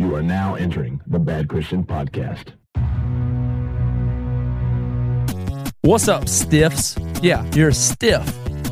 You are now entering the Bad Christian Podcast. What's up, stiffs? Yeah, you're a stiff.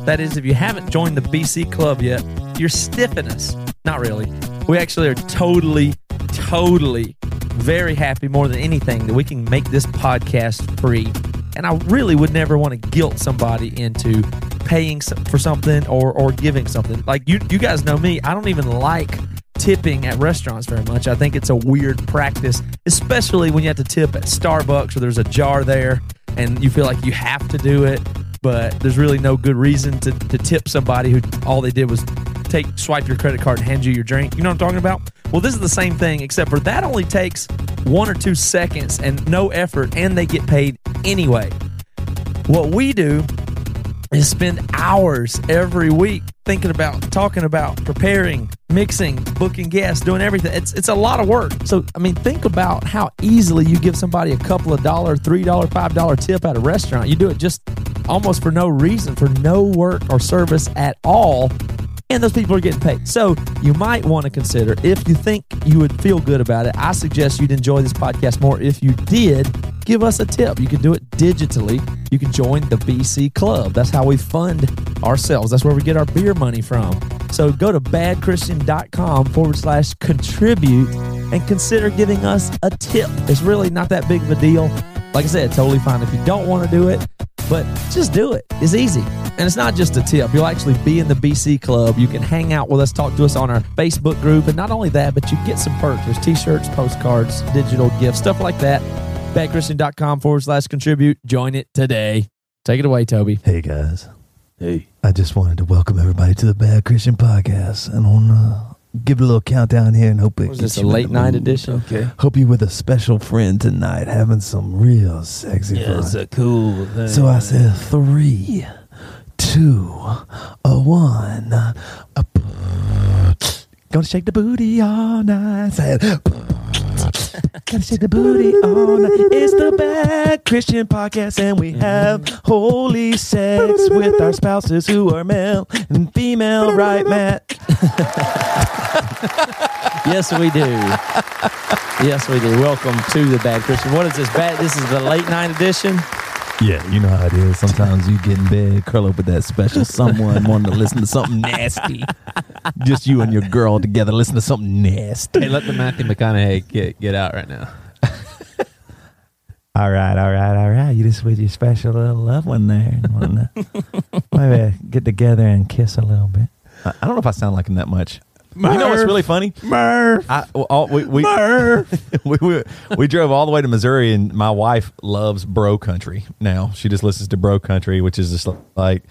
That is, if you haven't joined the BC Club yet, you're stiffing us. Not really. We actually are totally, totally very happy more than anything that we can make this podcast free. And I really would never want to guilt somebody into paying for something or, or giving something. Like you, you guys know me, I don't even like tipping at restaurants very much. I think it's a weird practice, especially when you have to tip at Starbucks or there's a jar there and you feel like you have to do it, but there's really no good reason to, to tip somebody who all they did was take swipe your credit card and hand you your drink. You know what I'm talking about? Well, this is the same thing, except for that only takes one or two seconds and no effort, and they get paid anyway. What we do is spend hours every week thinking about, talking about, preparing, mixing, booking guests, doing everything. It's it's a lot of work. So I mean, think about how easily you give somebody a couple of dollar, three dollar, five dollar tip at a restaurant. You do it just almost for no reason, for no work or service at all. And those people are getting paid. So you might want to consider if you think you would feel good about it. I suggest you'd enjoy this podcast more if you did give us a tip. You can do it digitally. You can join the BC Club. That's how we fund ourselves. That's where we get our beer money from. So go to badchristian.com forward slash contribute and consider giving us a tip. It's really not that big of a deal. Like I said, totally fine if you don't want to do it, but just do it. It's easy. And it's not just a tip. You'll actually be in the BC Club. You can hang out with us, talk to us on our Facebook group. And not only that, but you get some perks. There's t shirts, postcards, digital gifts, stuff like that. Badchristian.com forward slash contribute. Join it today. Take it away, Toby. Hey guys, Hey. I just wanted to welcome everybody to the Bad Christian Podcast, and on uh, give it a little countdown here, and hope it Was gets this a you in late the night mood. edition? Okay. Hope you with a special friend tonight, having some real sexy fun. It's a cool thing. so I said three, two, a one. A Gonna shake the booty all night. Said, Gotta shake the booty all night. It's the Bad Christian Podcast, and we mm. have holy sex with our spouses who are male and female, right, Matt? Yes, we do. yes, we do. Welcome to the Bad Christian. What is this? Bad. This is the late night edition. Yeah, you know how it is. Sometimes you get in bed, curl up with that special someone wanting to listen to something nasty. Just you and your girl together, listen to something nasty. Hey, let the Matthew McConaughey get get out right now. All right, all right, all right. You just with your special little loved one there. Wanna Maybe get together and kiss a little bit. I I don't know if I sound like him that much. You know what's really funny? Murph. I, well, all, we, we, we, we, we drove all the way to Missouri, and my wife loves bro country now. She just listens to bro country, which is just like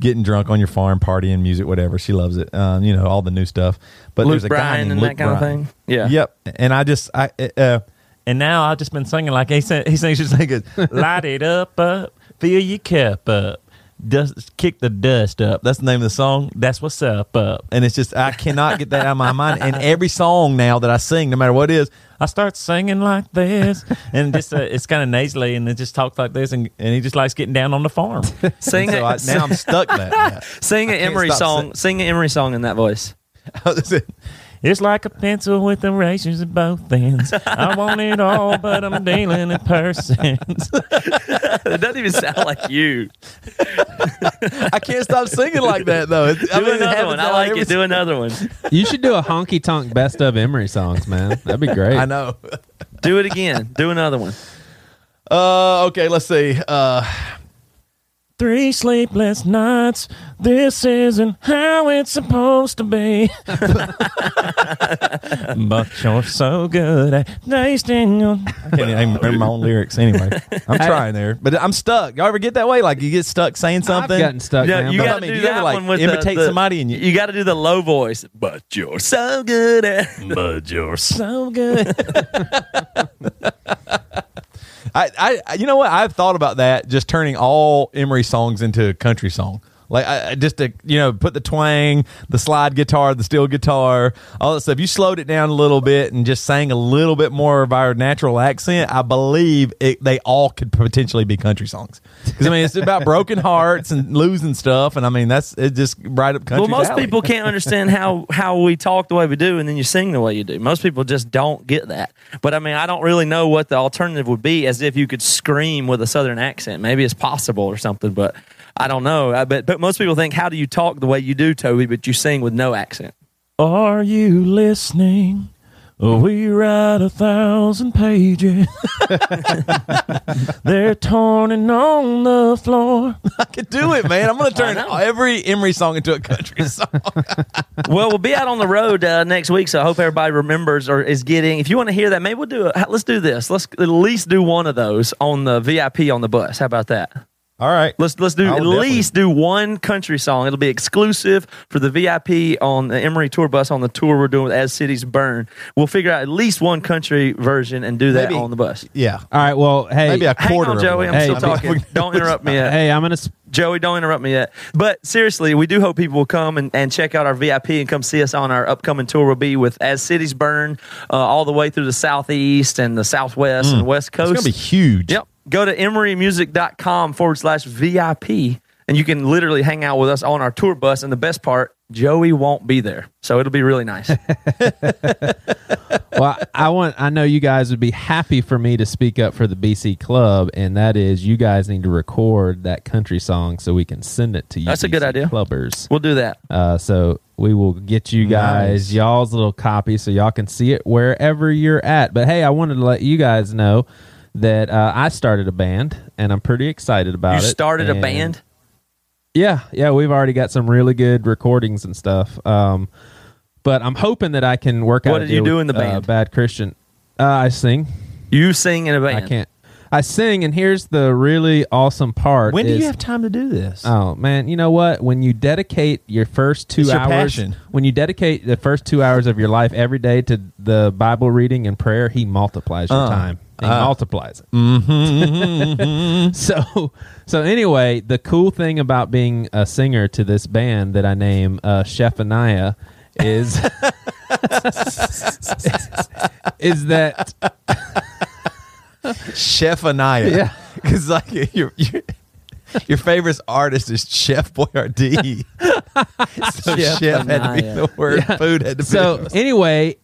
getting drunk on your farm, partying, music, whatever. She loves it. Um, you know, all the new stuff. But Luke there's a guy Bryan named and Luke that kind Bryan. of thing. Yeah. Yep. And I just, I, uh, and now I've just been singing like he, sang, he sings, just like, light it up, up, fill your cup up. Dust, kick the dust up. That's the name of the song. That's what's up, up. And it's just I cannot get that out of my mind. And every song now that I sing, no matter what it is, I start singing like this, and just uh, it's kind of nasally, and it just talks like this, and, and he just likes getting down on the farm. Sing so it. I, now I'm stuck that. that. Sing an I can't Emery stop song. sing- Sing an Emery song in that voice. It's like a pencil with erasers at both ends. I want it all, but I'm dealing in persons. it doesn't even sound like you. I can't stop singing like that though. It- I Do mean, another one. I like it. Do another one. You should do a honky tonk best of Emery songs, man. That'd be great. I know. Do it again. Do another one. Uh, okay, let's see. Uh, Three sleepless nights. This isn't how it's supposed to be. but you're so good at tasting your. I can't even remember my own lyrics anyway. I'm trying there, but I'm stuck. Y'all ever get that way? Like you get stuck saying something? I've gotten stuck. Yeah, man, you but- got I to mean, do you ever, that like, one with imitate the, the- somebody and you- you got to do the low voice. But you're so good at. but you're so good. I, I, you know what? I've thought about that. Just turning all Emery songs into a country song. Like I, just to you know put the twang, the slide guitar, the steel guitar, all that stuff. You slowed it down a little bit and just sang a little bit more of our natural accent. I believe it, they all could potentially be country songs. Because I mean, it's about broken hearts and losing stuff, and I mean that's it. Just right up country. Well, most people can't understand how how we talk the way we do, and then you sing the way you do. Most people just don't get that. But I mean, I don't really know what the alternative would be, as if you could scream with a southern accent. Maybe it's possible or something, but I don't know. I, but but most people think, how do you talk the way you do, Toby, but you sing with no accent? Are you listening? We write a thousand pages. They're turning on the floor. I could do it, man. I'm going to turn know. every Emery song into a country song. well, we'll be out on the road uh, next week, so I hope everybody remembers or is getting. If you want to hear that, maybe we'll do. A, let's do this. Let's at least do one of those on the VIP on the bus. How about that? All right. Let's let's do I at will definitely- least do one country song. It'll be exclusive for the VIP on the Emery tour bus on the tour we're doing with As Cities Burn. We'll figure out at least one country version and do that Maybe- on the bus. Yeah. All right. Well, hey, Maybe a Hang quarter on, Joey. one. I'm Hey, still I mean, talking. Don't interrupt me yet. hey, I'm gonna. sp- Joey, don't interrupt me yet. But seriously, we do hope people will come and, and check out our VIP and come see us on our upcoming tour. We'll be with As Cities Burn uh, all the way through the Southeast and the Southwest and West Coast. It's going to be huge. Yep. Go to emerymusic.com forward slash VIP and you can literally hang out with us on our tour bus. And the best part, Joey won't be there. So it'll be really nice. well, I want. I know you guys would be happy for me to speak up for the BC Club, and that is you guys need to record that country song so we can send it to you. That's a good idea. Clubbers. we'll do that. Uh, so we will get you guys Nice. y'all's little copy so y'all can see it wherever you're at. But hey, I wanted to let you guys know that uh, I started a band, and I'm pretty excited about You it. You started a band? Yeah, yeah, we've already got some really good recordings and stuff. Um, but I'm hoping that I can work out. What a did you do with, in the uh, band? Bad Christian. Uh, I sing. You sing in a band. I can't. I sing, and here's the really awesome part. When do is- you have time to do this? Oh man, you know what? When you dedicate your first two your hours, passion. when you dedicate the first two hours of your life every day to the Bible reading and prayer, He multiplies your Uh, time. He uh. multiplies it. so, so anyway, the cool thing about being a singer to this band that I name uh, Chef Anaya is is that Chef Anaya. Yeah. Because like your, your your favorite artist is Chef Boyardee. so Chef chef, had to be the word. Food had to be. So anyway,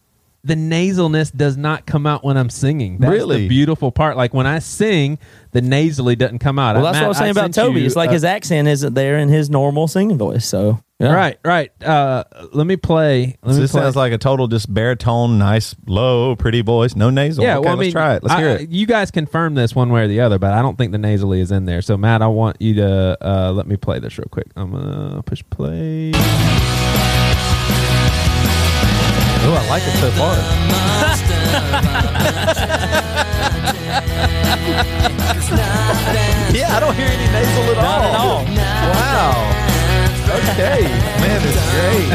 the nasalness does not come out when I'm singing. That's Really? the beautiful part. Like when I sing, the nasally doesn't come out. Well, that's Matt, what I was saying about Toby. you, it's like uh, his accent isn't there in his normal singing voice. So, yeah. Right, right. Uh, let me play. Let So me this play. sounds like a total just baritone, nice, low, pretty voice, no nasal. yeah, okay, well, I let's try it. Let's I- hear it. You guys confirm this one way or the other, but I don't think the nasally is in there. So, Matt, I want you to uh, let me play this real quick. I'm gonna push play. Oh, I like it so far. yeah, I don't hear any nasal at Not all. at all. Wow. Okay, man, it's great.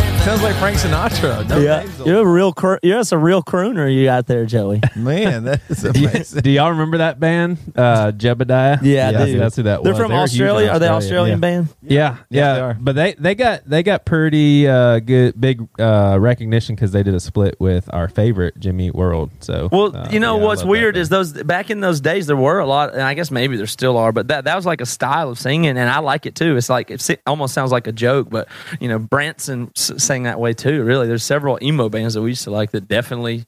Sounds, sounds like Frank Sinatra. No Yeah, nasal. you're a real, cr- you're just a real crooner you got there, Joey. Man, that is Do you- amazing. Do y'all remember that band, uh, Jebediah? Yeah, I that's, that's who that They're was. from They were huge Australia. Are they Australian Yeah. band? Yeah, yeah, they are. But they they got they got pretty uh, good big uh, recognition because they did a split with our favorite Jimmy World. So Well, uh, you know yeah, what's weird is those back in those days there were a lot, and I guess maybe there still are, but that that was like a style of singing, and I like it too. It's like it almost sounds like a joke, but you know Branson s- sang that way too. Really, there's several emo bands that we used to like that definitely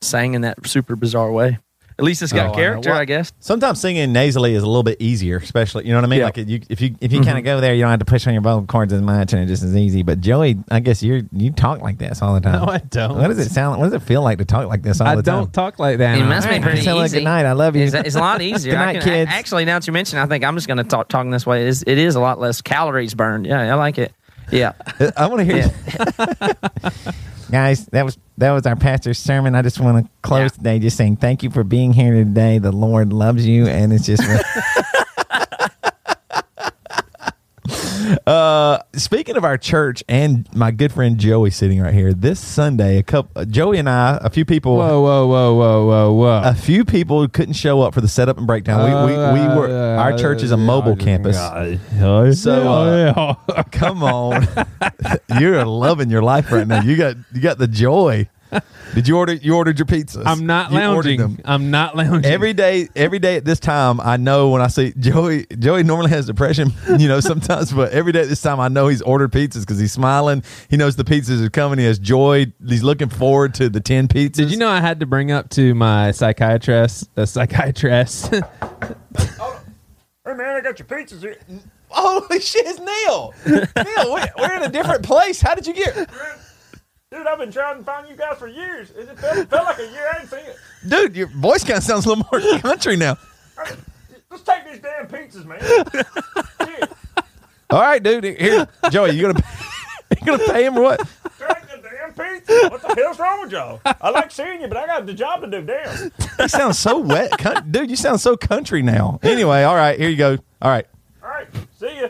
sang in that super bizarre way. At least it's got Oh, I character, Well, I guess. Sometimes singing nasally is a little bit easier, especially you know what I mean. Yeah. Like you, if you if you mm-hmm. kind of go there, you don't have to push on your vocal cords as much, and it just is easy. But Joey, I guess you you talk like this all the time. No, I don't. What does it sound? What does it feel like to talk like this all I the time? I don't talk like that. It must be Alright, pretty tell her easy. good night. I love you. It's, it's a lot easier. Good I night, can- kids. Actually, now that you mention, I think I'm just going to talk talking this way. It is, it is a lot less calories burned. Yeah, I like it. Yeah, uh, I want to hear, guys. That was that was our pastor's sermon. I just want to close Yeah. today just saying thank you for being here today. The Lord loves you, and it's just. Uh, speaking of our church and my good friend Joey sitting right here, this Sunday, a couple, Joey and I, a few people, Whoa, whoa, whoa, whoa, whoa, whoa. a few people couldn't show up for the setup and breakdown. We, we, we were our church is a mobile campus. So, uh, Come on, you're loving your life right now. You got you got the joy. Did you order? You ordered your pizzas. I'm not You lounging. them. I'm not lounging. Every day, every day at this time, I know when I see Joey. Joey normally has depression, you know, sometimes, but every day at this time, I know he's ordered pizzas because he's smiling. He knows the pizzas are coming. He has joy. He's looking forward to the ten pizzas. Did you know I had to bring up to my psychiatrist, the psychiatrist? Hey man, I got your pizzas here. Holy shit, it's Neil. Neil, we're, we're in a different place. How did you get? Dude, I've been trying to find you guys for years. It felt, felt like a year I ain't seen it. Dude, your voice kind of sounds a little more country now. Let's take these damn pizzas, man. Shit, All right, dude. Here, Joey, you gonna you gonna pay him or what? take the damn pizza. What the hell's wrong with y'all? I like seeing you, but I got the job to do. Damn. You sound so wet, dude. You sound so country now. Anyway, all right, here you go. All right. All right, see ya.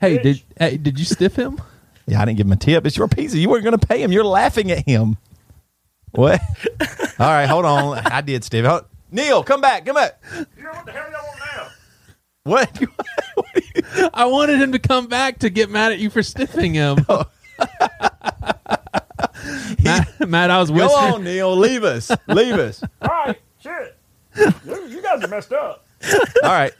hey, Bitch. did hey, did you stiff him? Yeah, I didn't give him a tip. It's your pizza. You weren't gonna pay him. You're laughing at him. What? all right, hold on. I did, Steve. Hold- Neil, come back. Come back. You know what the hell y'all want now? What? I wanted him to come back to get mad at you for stiffing him. Matt, Matt, I was Go on, Neil. Leave us. Leave us. All right, shit. You, you guys are messed up. All right.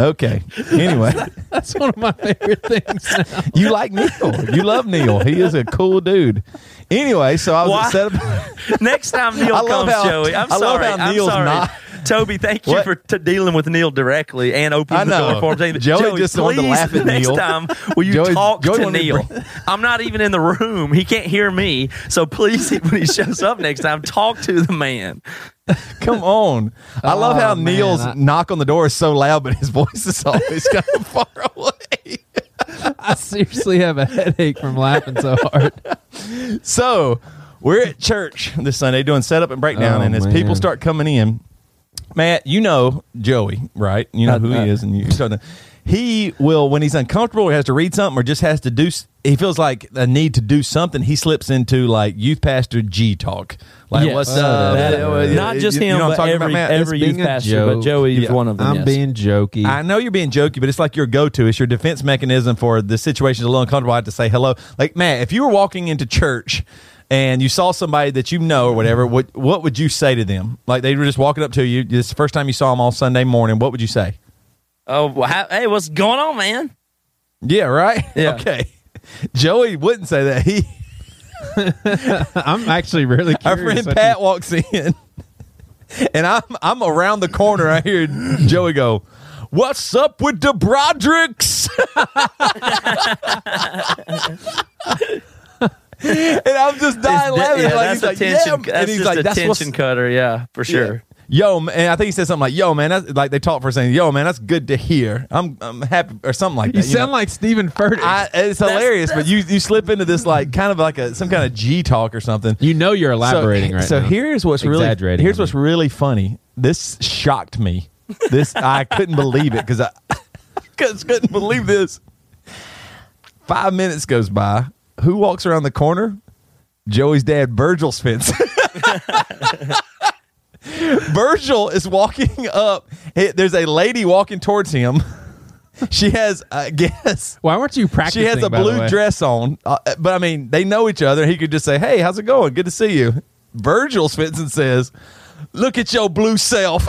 Okay. Anyway, That's one of my favorite things. Now. you like Neil. You love Neil. He is a cool dude. Anyway, so I was Why? at setup. Next time Neil I comes, how- Joey, I'm I love sorry. how I'm Neil's sorry. not- Toby, thank you What? for t- dealing with Neil directly and I opening the door for him. Saying, Joey Joey just wanted to laugh at next Neil. time, will you Joey- talk Joey to wanted to Neil? I'm not even in the room. He can't hear me. So please, when he shows up next time, talk to the man. Come on. I love Oh, how man, Neil's I- knock on the door is so loud, but his voice is always kind of far away. I seriously have a headache from laughing so hard. So we're at church this Sunday doing setup and breakdown, Oh, and as man. people start coming in, Matt, you know Joey, right? You know I- who he uh. is, and you. So he will when he's uncomfortable or has to read something or just has to do. He feels like a need to do something. He slips into like youth pastor G talk. Like Yes. what's Uh, up? that- well, uh, Not you- just you him, know I'm but talking about, every, Matt? It's every being youth pastor. joke. But Joey is Yeah. one of them. I'm yes. being jokey. I know you're being jokey, but it's like your go-to. It's your defense mechanism for the situation's a little uncomfortable. I have to say hello. Like, Matt, if you were walking into church and you saw somebody that you know or whatever, what what would you say to them? Like they were just walking up to you. This is the first time you saw them all Sunday morning. What would you say? Oh, well, how, hey, what's going on, man? Yeah, right. Yeah. Okay. Joey wouldn't say that. He I'm actually really curious. our friend what Pat walks in, and I'm I'm around the corner. I hear Joey go. What's up with the Brodricks? and I'm just dying It's- laughing. yeah, like, that's he's a like, tension. yeah. and he's just like, a that's tension cutter. Yeah, for sure. Yo, man, and I think he said something like, "Yo, man," that's like they talked for a second. Yo, man, that's good to hear. I'm I'm happy or something like that. You that. sound know? like Steven Furtick. I, it's hilarious, but you you slip into this like kind of like a some kind of G talk or something. you know you're elaborating so, right so now. here's what's really here's I what's mean. really funny. This shocked me. This I couldn't believe it because I cause couldn't believe this. Five minutes goes by. Who walks around the corner? Joey's dad, Virgil Svendsen. Virgil is walking up. There's a lady walking towards him. She has, I guess, Why weren't you practicing? she has a blue dress on, uh, but I mean, they know each other. He could just say, "Hey, how's it going? Good to see you." Virgil Svendsen says, "Look at your blue self."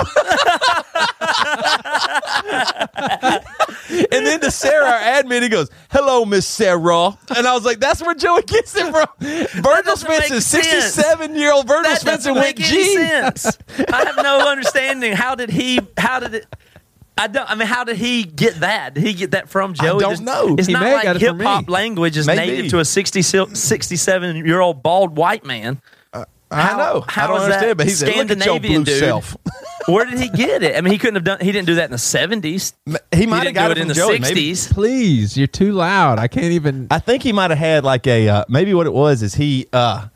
and then to Sarah, our admin, he goes, "Hello, Miss Sarah," and I was like, "That's where Joey gets it from." Virgil Spencer, sixty-seven-year-old Virgil That Spencer went G. sense. I have no understanding. How did he? How did it? I don't. I mean, how did he get that? Did he get that from Joey? I don't know. It's He not like hip hop language is Maybe. native to a 60, 67 year old bald white man. I know. how I don't is that understand, but he's said, "Look at your Scandinavian blue dude?" self." Where did he get it? I mean, he couldn't have done. He didn't do that in the seventies. He might have didn't got do it, it in the sixties. Please, you're too loud. I can't even. I think he might have had like a uh, maybe what it was is he uh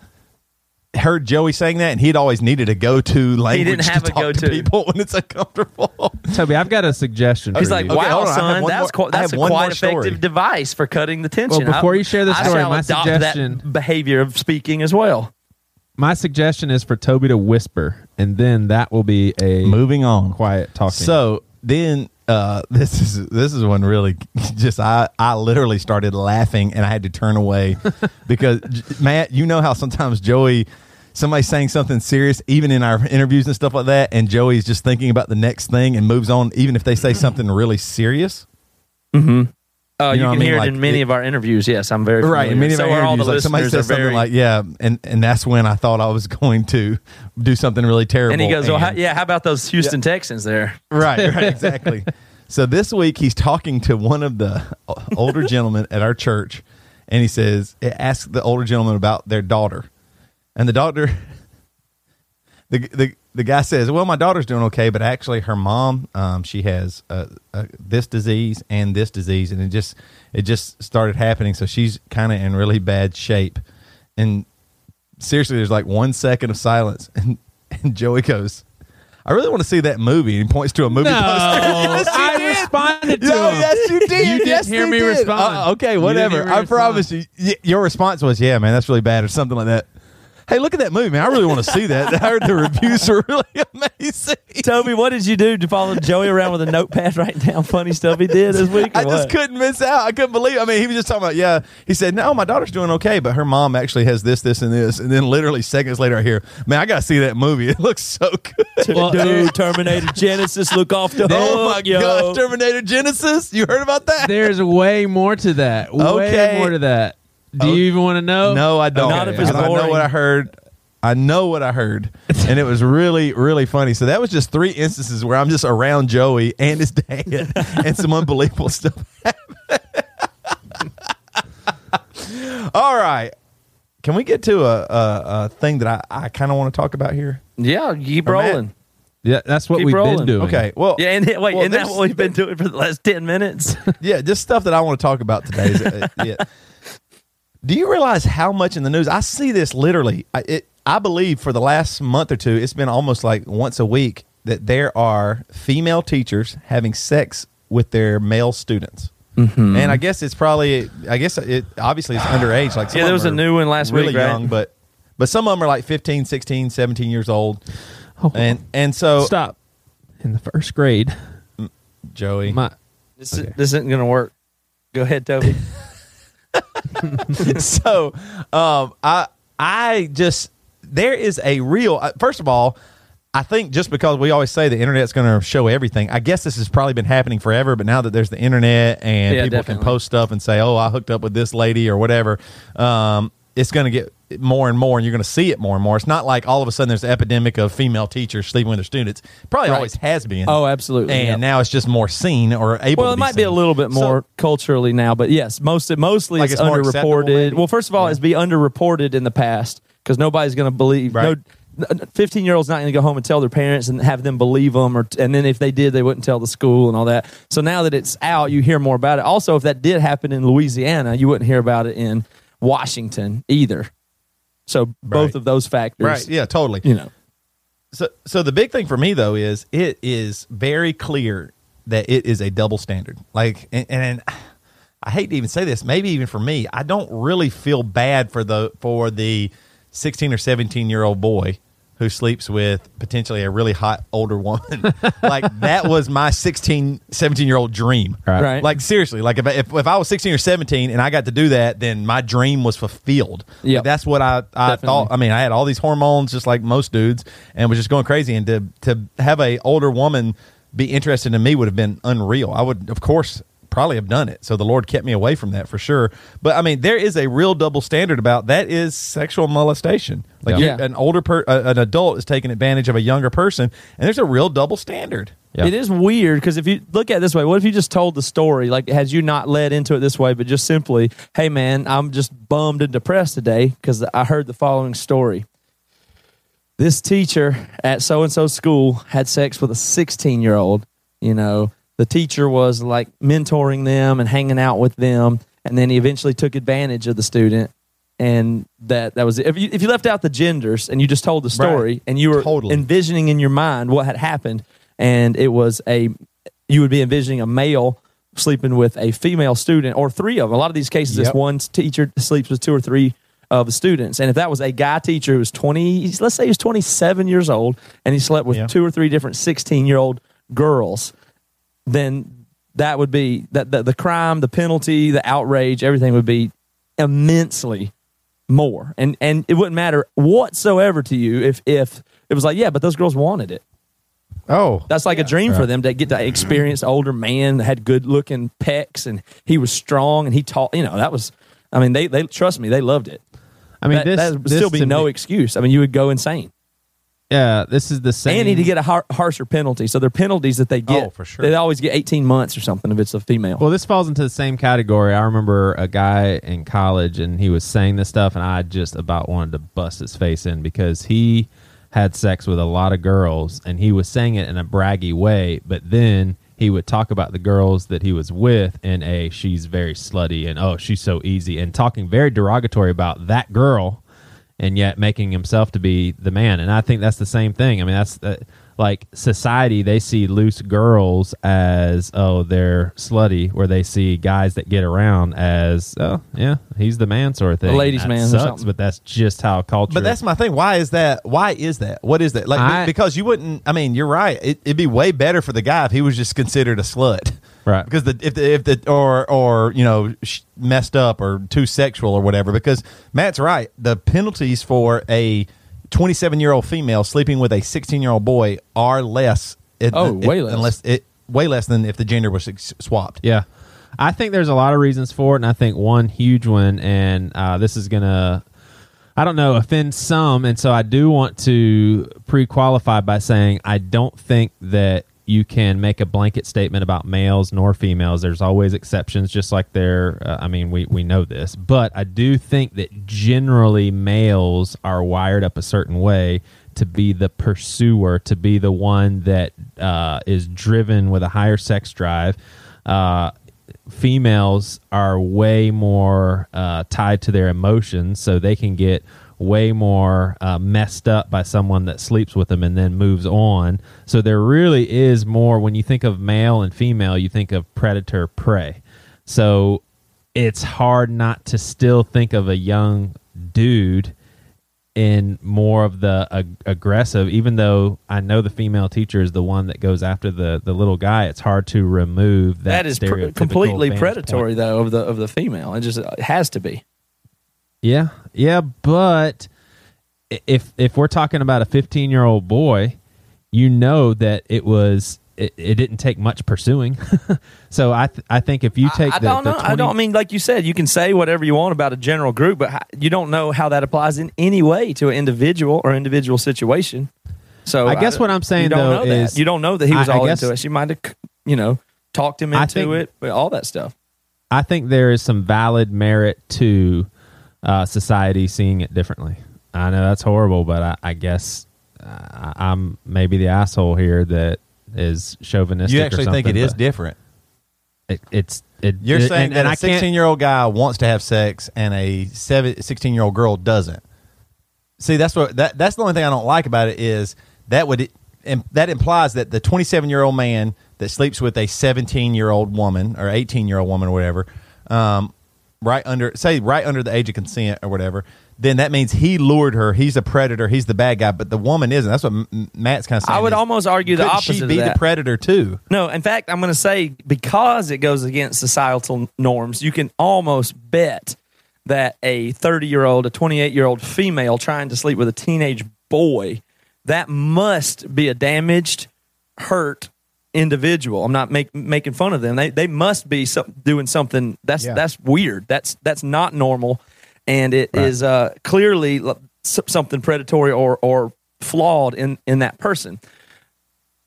heard Joey saying that and he'd always needed a go-to language didn't have to a talk go-to. to people when it's uncomfortable. Toby, I've got a suggestion. He's for like, you. Okay, "Wow, hold on. I son, that's more- quite, that's a quite effective device for cutting the tension." Well, before I- you share the I story, shall my adopt suggestion- that behavior of speaking as well. My suggestion is for Toby to whisper, and then that will be a Moving on. quiet talking. So then uh, this is this is when really just I I literally started laughing and I had to turn away because J- Matt, you know how sometimes Joey somebody's saying something serious even in our interviews and stuff like that and Joey's just thinking about the next thing and moves on even if they say something really serious. Uh, You you, know what I can mean? hear Like, it in many it- of our interviews. Yes, I'm very familiar. Right, and many of so our all the interviews, like somebody says something very- like, "Yeah," and and that's when I thought I was going to do something really terrible. and he goes, "Well, how, yeah, how about those Houston Texans there?" Right, right, exactly. so this week he's talking to one of the older gentlemen at our church, and he says, "Ask the older gentleman about their daughter, and the daughter, the the the guy says, "Well, my daughter's doing okay, but actually her mom, um, she has uh, uh, this disease and this disease, and it just it just started happening, so she's kind of in really bad shape." And seriously, there's like one second of silence, and and Joey goes. I really want to see that movie. And he points to a movie no, poster. Yes, I did. responded to No, him. yes, you did. You didn't yes, hear me did. respond. Uh, okay, whatever. I respond. promise you. Y- Your response was, "Yeah, man, that's really bad," or something like that. Hey, look at that movie, man. I really want to see that. I heard the reviews are really amazing. Toby, what did you do to follow Joey around with a notepad writing down funny stuff he did this week? or I just couldn't miss out. I couldn't believe. I mean, he was just talking about, yeah. He said, "No, my daughter's doing okay, but her mom actually has this, this, and this." And then, literally seconds later, I hear, "Man, I got to see that movie. It looks so good." Well, Dude, Terminator Genisys, look off the oh hook, oh my yo. gosh, Terminator Genisys! You heard about that? There's way more to that. Way Okay. more to that. Do Oh, you even want to know? No, I don't. Not if it's I know boring. what I heard. I know what I heard, and it was really, really funny. So that was just three instances where I'm just around Joey and his dad, and some unbelievable stuff. happened. All right, can we get to a, a, a thing that I, I kind of want to talk about here? Yeah, keep Or Matt. rolling. Yeah, that's what Keep we've rolling. been doing. Okay, well, Yeah, and wait, well, isn't that there's- what we've been doing for the last ten minutes? yeah, just stuff that I want to talk about today. Is, uh, yeah. Do you realize how much in the news? I see this literally. I, it, I believe for the last month or two, it's been almost like once a week that there are female teachers having sex with their male students. Mm-hmm. And I guess it's probably, I guess it obviously it's underage. Like some Yeah, there was a new one last really week, right? young, but but some of them are like 15, 16, 17 years old. Oh, And and so stop. In the first grade, Joey, my This, is, this isn't going to work. Go ahead, Toby. so um, I I just there is a real uh, first of all. I think just because we always say the internet's going to show everything, I guess this has probably been happening forever. But now that there's the internet and Yeah, people definitely. can post stuff and say, "Oh, I hooked up with this lady" or whatever, um, it's going to get more and more, and you're going to see it more and more. It's not like all of a sudden there's an epidemic of female teachers sleeping with their students. Probably Right. always has been. Oh, absolutely. and yeah. now it's just more seen or able. well, it might be a little bit So- more culturally now, but yes, most mostly Like it's, it's underreported. Well, first of all, it's be underreported in the past because nobody's going to believe. Right. No, fifteen year olds not going to go home and tell their parents and have them believe them, or and then if they did, they wouldn't tell the school and all that. So now that it's out, you hear more about it. Also, if that did happen in Louisiana, you wouldn't hear about it in Washington either. So both Right. of those factors, right? Yeah, totally. You know, So, so the big thing for me though is it is very clear that it is a double standard. Like, and, and I hate to even say this, maybe even for me, I don't really feel bad for the for the sixteen or seventeen year old boy who sleeps with potentially a really hot older woman. like that was my 16, 17 year old dream. Right. Right. Like seriously, like if, if if I was sixteen or seventeen and I got to do that, then my dream was fulfilled. Yeah. Like, that's what I I Definitely. thought. I mean, I had all these hormones just like most dudes, and was just going crazy. And to to have a older woman be interested in me would have been unreal. I would, of course, probably have done it. So the Lord kept me away from that for sure. But I mean, there is a real double standard about that is sexual molestation. Like Yeah. an older per, uh, an adult is taking advantage of a younger person, and there's a real double standard. Yeah. It is weird because if you look at it this way, what if you just told the story, like had you not led into it this way, but just simply, hey man, I'm just bummed and depressed today because I heard the following story. This teacher at so and so school had sex with a 16 year old. You know, the teacher was like mentoring them and hanging out with them, and then he eventually took advantage of the student. And that that was it. If you, if you left out the genders and you just told the story and you were Totally. envisioning in your mind what had happened, and it was a you would be envisioning a male sleeping with a female student or three of them. A lot of these cases, it's one teacher sleeps with two or three of the students. And if that was a guy teacher who was 20, let's say he was 27 years old and he slept with Yeah. two or three different 16 year old girls, then that would be that the, the crime, the penalty, the outrage, everything would be immensely more. And and it wouldn't matter whatsoever to you if if it was like, yeah, but those girls wanted it. Oh, That's like a dream for them to get to experience older man that had good looking pecs and he was strong and he taught. You know, that was. I mean, they they trust me. They loved it. I mean, that, this, that would this still be no me- excuse. I mean, you would go insane. Yeah, this is the same. And need to get a har- harsher penalty. So their penalties that they oh, get, Oh, for sure. they always get eighteen months or something if it's a female. Well, this falls into the same category. I remember a guy in college, and he was saying this stuff, and I just about wanted to bust his face in because he had sex with a lot of girls, and he was saying it in a braggy way, but then he would talk about the girls that he was with in a she's very slutty and oh she's so easy and talking very derogatory about that girl and yet making himself to be the man. And I think that's the same thing. I mean, that's uh, like society. They see loose girls as oh they're slutty, where they see guys that get around as oh yeah he's the man sort of thing. A ladies' That man or sucks, something. but that's just how culture. But that's my thing. Why is that? Why is that? What is that? Like I- because you wouldn't. I mean, you're right. It, it'd be way better for the guy if he was just considered a slut, Right. Because the if the if the or or you know sh- messed up or too sexual or whatever. Because Matt's right. The penalties for a 27 year old female sleeping with a 16 year old boy are less. It, Oh, it- way less. Unless it way less than if the gender was swapped. Yeah. I think there's a lot of reasons for it, and I think one huge one, and uh, this is gonna, I don't know, offend some, and so I do want to pre-qualify by saying I don't think that you can make a blanket statement about males nor females. There's always exceptions, just like there. Uh, I mean, we we know this, but I do think that generally males are wired up a certain way to be the pursuer, to be the one that uh, is driven with a higher sex drive. Uh, females are way more uh, tied to their emotions, so they can get way more uh, messed up by someone that sleeps with them and then moves on. So there really is more when you think of male and female, you think of predator prey. So it's hard not to still think of a young dude in more of the ag- aggressive even though i know the female teacher is the one that goes after the the little guy it's hard to remove that, that is pr- completely predatory point. though of the of the female. It just it has to be. Yeah yeah but if if we're talking about a 15 year old boy you know that it was it, it didn't take much pursuing so i th- i think if you take I the, don't know. I don't I mean like you said. You can say whatever you want about a general group, but how, you don't know how that applies in any way to an individual or individual situation. So I guess what I'm saying, you don't though, know that. is- you don't know that he was I- I all guess- into it. She might have, you know, talked him I into think- it, all that stuff. I think there is some valid merit to uh, society seeing it differently. I know that's horrible, but I, I guess uh, I'm maybe the asshole here that is chauvinistic. You actually think it is different. It, it's it. You're it- saying and, that and a I can't. 16 year old guy wants to have sex and a 16 year old girl doesn't. See, that's what that that's the only thing I don't like about it is that would and that implies that the 27 year old man that sleeps with a 17 year old woman or 18 year old woman or whatever, um, right under say right under the age of consent or whatever, then that means he lured her. He's a predator. He's the bad guy, but the woman isn't. That's what M- Matt's kind of saying. I would is, almost argue the opposite She be the predator too. No, in fact, I'm going to say because it goes against societal norms, you can almost bet that a 30 year old, a 28 year old female trying to sleep with a teenage boy, that must be a damaged, hurt, individual. I'm not make, making fun of them. They they must be some, doing something that's Yeah. that's weird. That's that's not normal, and it is uh, clearly something predatory or or flawed in in that person.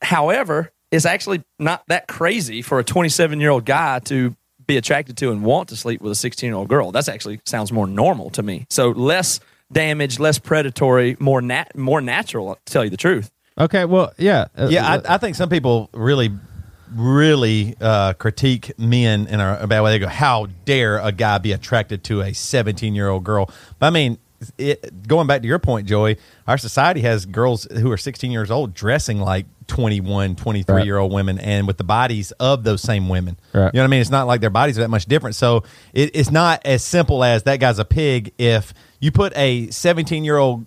However, it's actually not that crazy for a 27 year old guy to be attracted to and want to sleep with a 16 year old girl. That's actually sounds more normal to me. So less damage, less predatory, more nat- more natural. To tell you the truth. Okay, well, yeah, uh, Yeah, I, I think some people really, really uh, critique men in a, a bad way. They go, "How dare a guy be attracted to a 17 year old girl?" But I mean, it, going back to your point, Joey, our society has girls who are 16 years old dressing like 21, 23 year old women, and with the bodies of those same women. Right. You know what I mean? It's not like their bodies are that much different. So it, it's not as simple as that guy's a pig. If you put a 17 year old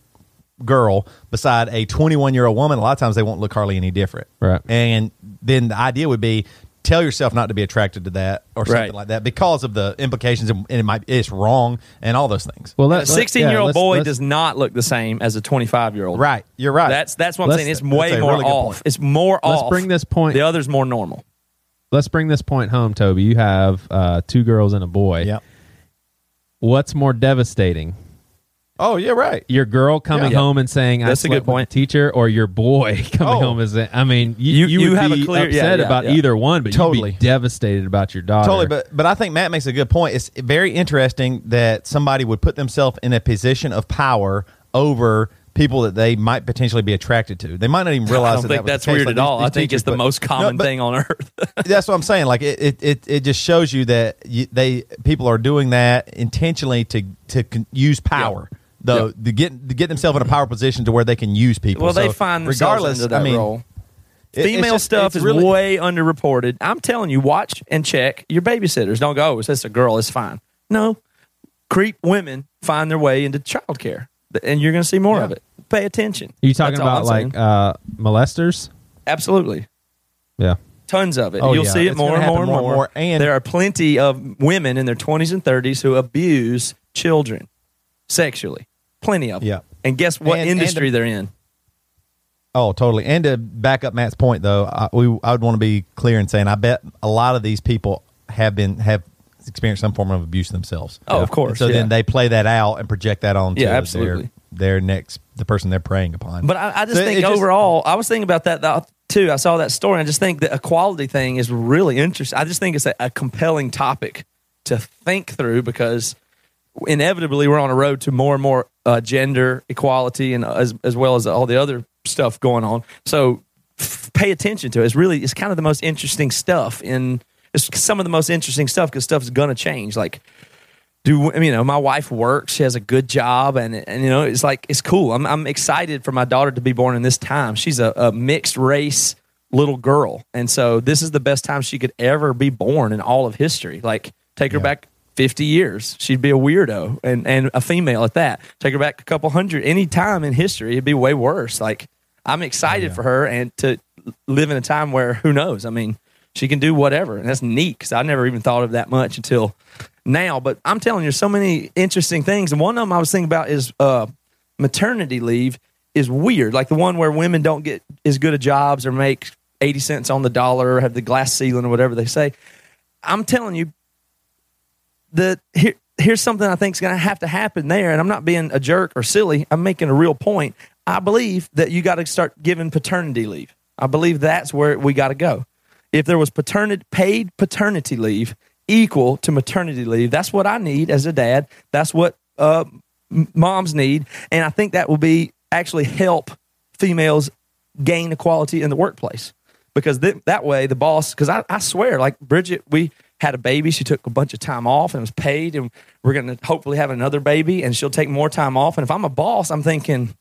girl beside a 21 year old woman, a lot of times they won't look hardly any different. Right. And then the idea would be tell yourself not to be attracted to that or something Right. like that because of the implications and it might it's wrong and all those things. well, A let, 16 year yeah, old let's- boy let's- does not look the same as a 25 year old. right. You're right. That's that's what I'm Let's- saying. It's that's way a more really off. point. It's more Let's off. bring this point- The other's more normal. Let's bring this point home, Toby. You have uh, two girls and a boy. Yep. What's more devastating? Oh, yeah, right. Your girl coming Yeah. home and saying, That's "I a good point. teacher," or your boy coming Oh. home saying, "I mean, you, You- you, you would have a be clear- yeah, upset yeah, about yeah. either one, but Totally. you'd be devastated about your daughter." Totally, but but I think Matt makes a good point. It's very interesting that somebody would put themselves in a position of power over people that they might potentially be attracted to. They might not even realize. I don't that that that's weird Like at all. these- I think teachers, it's the but- most common No, thing on earth. that's what I'm saying. Like it, it, it, it just shows you that you, they people are doing that intentionally to to con- use power. Though Yeah. to get to get themselves in a power position to where they can use people. well, they find themselves regardless. into that I mean, role. it- Female just- stuff is really- way underreported. I'm telling you, watch and check your babysitters. Don't go, oh, it's just a girl, it's fine. No, creep women find their way into childcare, and you're going to see more Yeah. of it. Pay attention. Are you talking That's about like uh, molesters? absolutely Yeah. tons of it. Oh, You'll yeah. see it It's more and more happen and more more. and more. And- there are plenty of women in their 20s and 30s who abuse children sexually. Plenty of them. Yeah. And guess what And- and industry they're in? Oh, totally. And to back up Matt's point, though, I, we I would want to be clear in saying I bet a lot of these people have been have experienced some form of abuse themselves. Oh, of course, And so yeah. then they play that out and project that on. Yeah, to absolutely. Their, their next the person they're preying upon. But I, I just So think it just- overall, I was thinking about that though, too. I saw that story. I just think the equality thing is really interesting. I just think it's a, a compelling topic to think through because inevitably we're on a road to more and more uh, gender equality and as, as well as all the other stuff going on. So f- pay attention to it. It's really, it's kind of the most interesting stuff in, it's some of the most interesting stuff because stuff's going to change. Like, do you know my wife works she has a good job and and you know it's like it's cool i'm i'm excited for my daughter to be born in this time she's a, a mixed race little girl and so this is the best time she could ever be born in all of history like take her back 50 years she'd be a weirdo and and a female at that. Take her back a couple hundred any time in history it'd be way worse. Like i'm excited for her and to live in a time where who knows? I mean she can do whatever and that's neat because i never even thought of that much until now. But i'm telling you so many interesting things and one of them i was thinking about is uh, maternity leave is weird. Like the one where women don't get as good of jobs or make 80 cents on the dollar or have the glass ceiling or whatever they say. I'm telling you that here, here's something i think is going to have to happen there and i'm not being a jerk or silly. I'm making a real point. I believe that you got to start giving paternity leave. I believe that's where we got to go. If there was paternity paid paternity leave equal to maternity leave that's what i need as a dad. That's what uh, moms need and i think that will be actually help females gain equality in the workplace. Because th- that way the boss because I, I swear like bridget we had a baby she took a bunch of time off and was paid and we're going to hopefully have another baby and she'll take more time off and if i'm a boss i'm thinking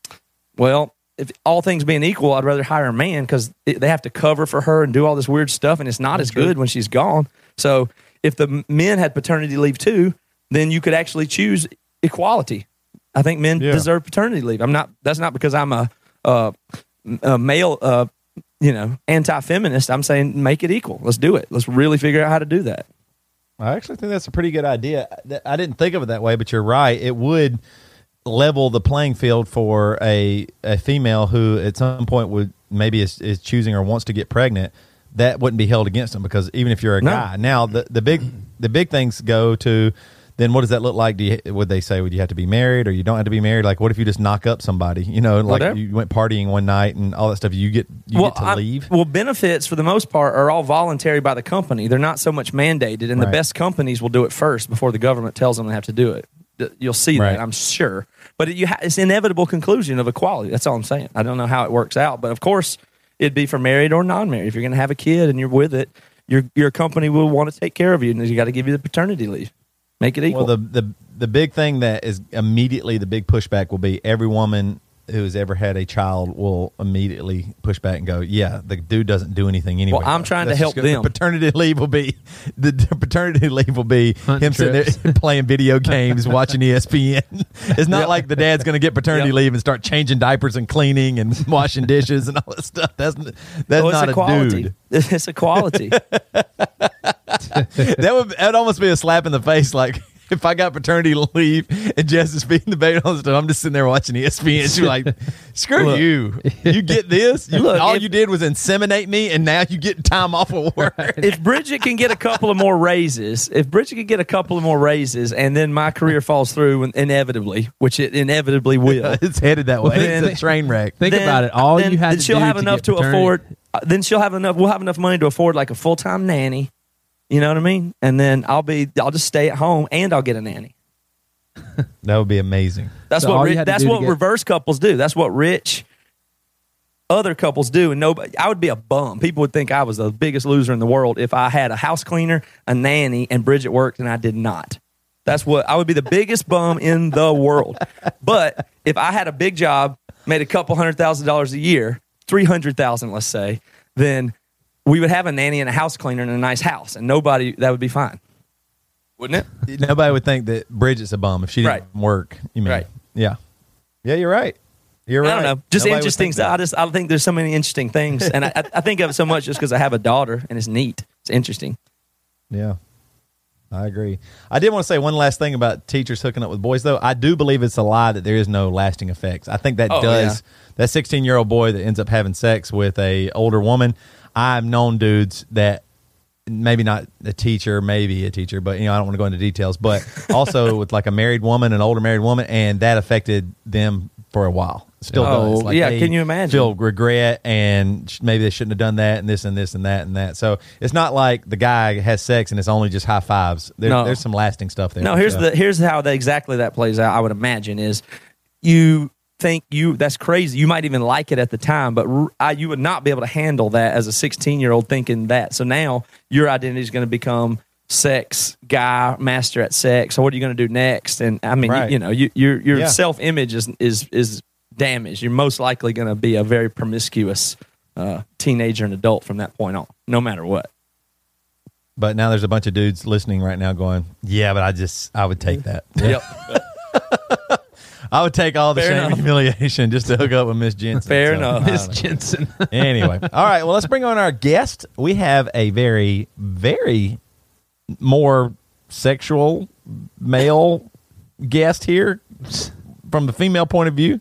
well, if all things being equal, I'd rather hire a man because they have to cover for her and do all this weird stuff, and it's not as good when she's gone. So, if the men had paternity leave too, then you could actually choose equality. I think men Yeah. deserve paternity leave. I'm not. That's not because I'm a, a, a male, uh, you know, anti-feminist. I'm saying make it equal. Let's do it. Let's really figure out how to do that. I actually think that's a pretty good idea. I- didn't think of it that way, but you're right. It would level the playing field for a, a female who at some point would maybe is, is choosing or wants to get pregnant. that wouldn't be held against them because even if you're a No. guy, now the the big the big things go to. Then what does that look like? Do you, would they say would you have to be married or you don't have to be married? Like what if you just knock up somebody? You know, like Whatever. you went partying one night and all that stuff. You get you get to I- leave. Well, benefits for the most part are all voluntary by the company. They're not so much mandated, and the best companies will do it first before the government tells them they have to do it. You'll see Right. that, I'm sure. But it, you ha- it's inevitable conclusion of equality. That's all I'm saying. I don't know how it works out, but of course, it'd be for married or non-married. If you're going to have a kid and you're with it, your your company will want to take care of you, and you got to give you the paternity leave. Make it equal. Well, the the the big thing that is immediately the big pushback will be every woman who has ever had a child will immediately push back and go, "Yeah, the dude doesn't do anything anyway." Well, I'm trying to help them. The paternity leave will be the, the paternity leave will be Hunting him sitting there playing video games, watching ESPN. It's not like the dad's going to get paternity Yep. leave and start changing diapers and cleaning and washing dishes and all that stuff. That's that's Well, not a dude. It's equality. that would that'd almost be a slap in the face. Like if I got paternity leave and Jess is feeding the baby all the stuff, I'm just sitting there watching ESPN. She's like, "Screw Look. you! You get this? You, Look, all if- you did was inseminate me, and now you get time off of work." if Bridget can get a couple of more raises, if Bridget can get a couple of more raises, and then my career falls through inevitably, which it inevitably will. it's headed that way. then- it's a train wreck. Think then- about it. All then, you had then to she'll have to enough get to afford. uh, then she'll have enough. We'll have enough money to afford like a full time nanny. You know what I mean? And then I'll be. I'll just stay at home and I'll get a nanny. That would be amazing. That's So what ri- that's what get- reverse couples do. That's what rich other couples do. And nobody, I would be a bum. People would think I was the biggest loser in the world if I had a house cleaner, a nanny, and Bridget worked, and I did not. That's what I would be the biggest bum in the world. But if I had a big job, made a couple hundred thousand dollars a year, three hundred thousand, let's say, then we would have a nanny and a house cleaner in a nice house, and nobody that would be fine, wouldn't it? Nobody would think that Bridget's a bum if she didn't Right. work. You mean? Right. Yeah. Yeah, you're right. You're right. I don't know. Just Nobody interesting. that. I just I think there's so many interesting things, and I, I think of it so much just because I have a daughter and it's neat. It's interesting. Yeah. I agree. I did want to say one last thing about teachers hooking up with boys, though. I do believe it's a lie that there is no lasting effects. I think that Oh, does. That 16 year old boy that ends up having sex with a older woman. I've known dudes that maybe not a teacher, maybe a teacher, but you know I don't want to go into details. But also with like a married woman, an older married woman, and that affected them for a while. Still Oh, does. Like yeah, can you imagine? Feel regret and sh- maybe they shouldn't have done that and this and this and that and that. So it's not like the guy has sex and it's only just high fives. There, No. There's some lasting stuff there. No, here's sure. the here's how that exactly that plays out. I would imagine is you think you that's crazy. You might even like it at the time, but I you would not be able to handle that as a 16 year old thinking that. So now your identity is going to become sex guy, master at sex. So what are you going to do next? And I mean, you- you, know, you, your your Yeah. self image is is is damaged. You're most likely going to be a very promiscuous uh, teenager and adult from that point on, no matter what. But now there's a bunch of dudes listening right now going, "Yeah, but I just I would take that. Yep. I would take all the Fair shame enough. and humiliation just to hook up with Miss Jensen." Fair So, enough. Miss. Jensen. anyway, all right. Well, let's bring on our guest. We have a very, very more sexual male guest here from the female point of view,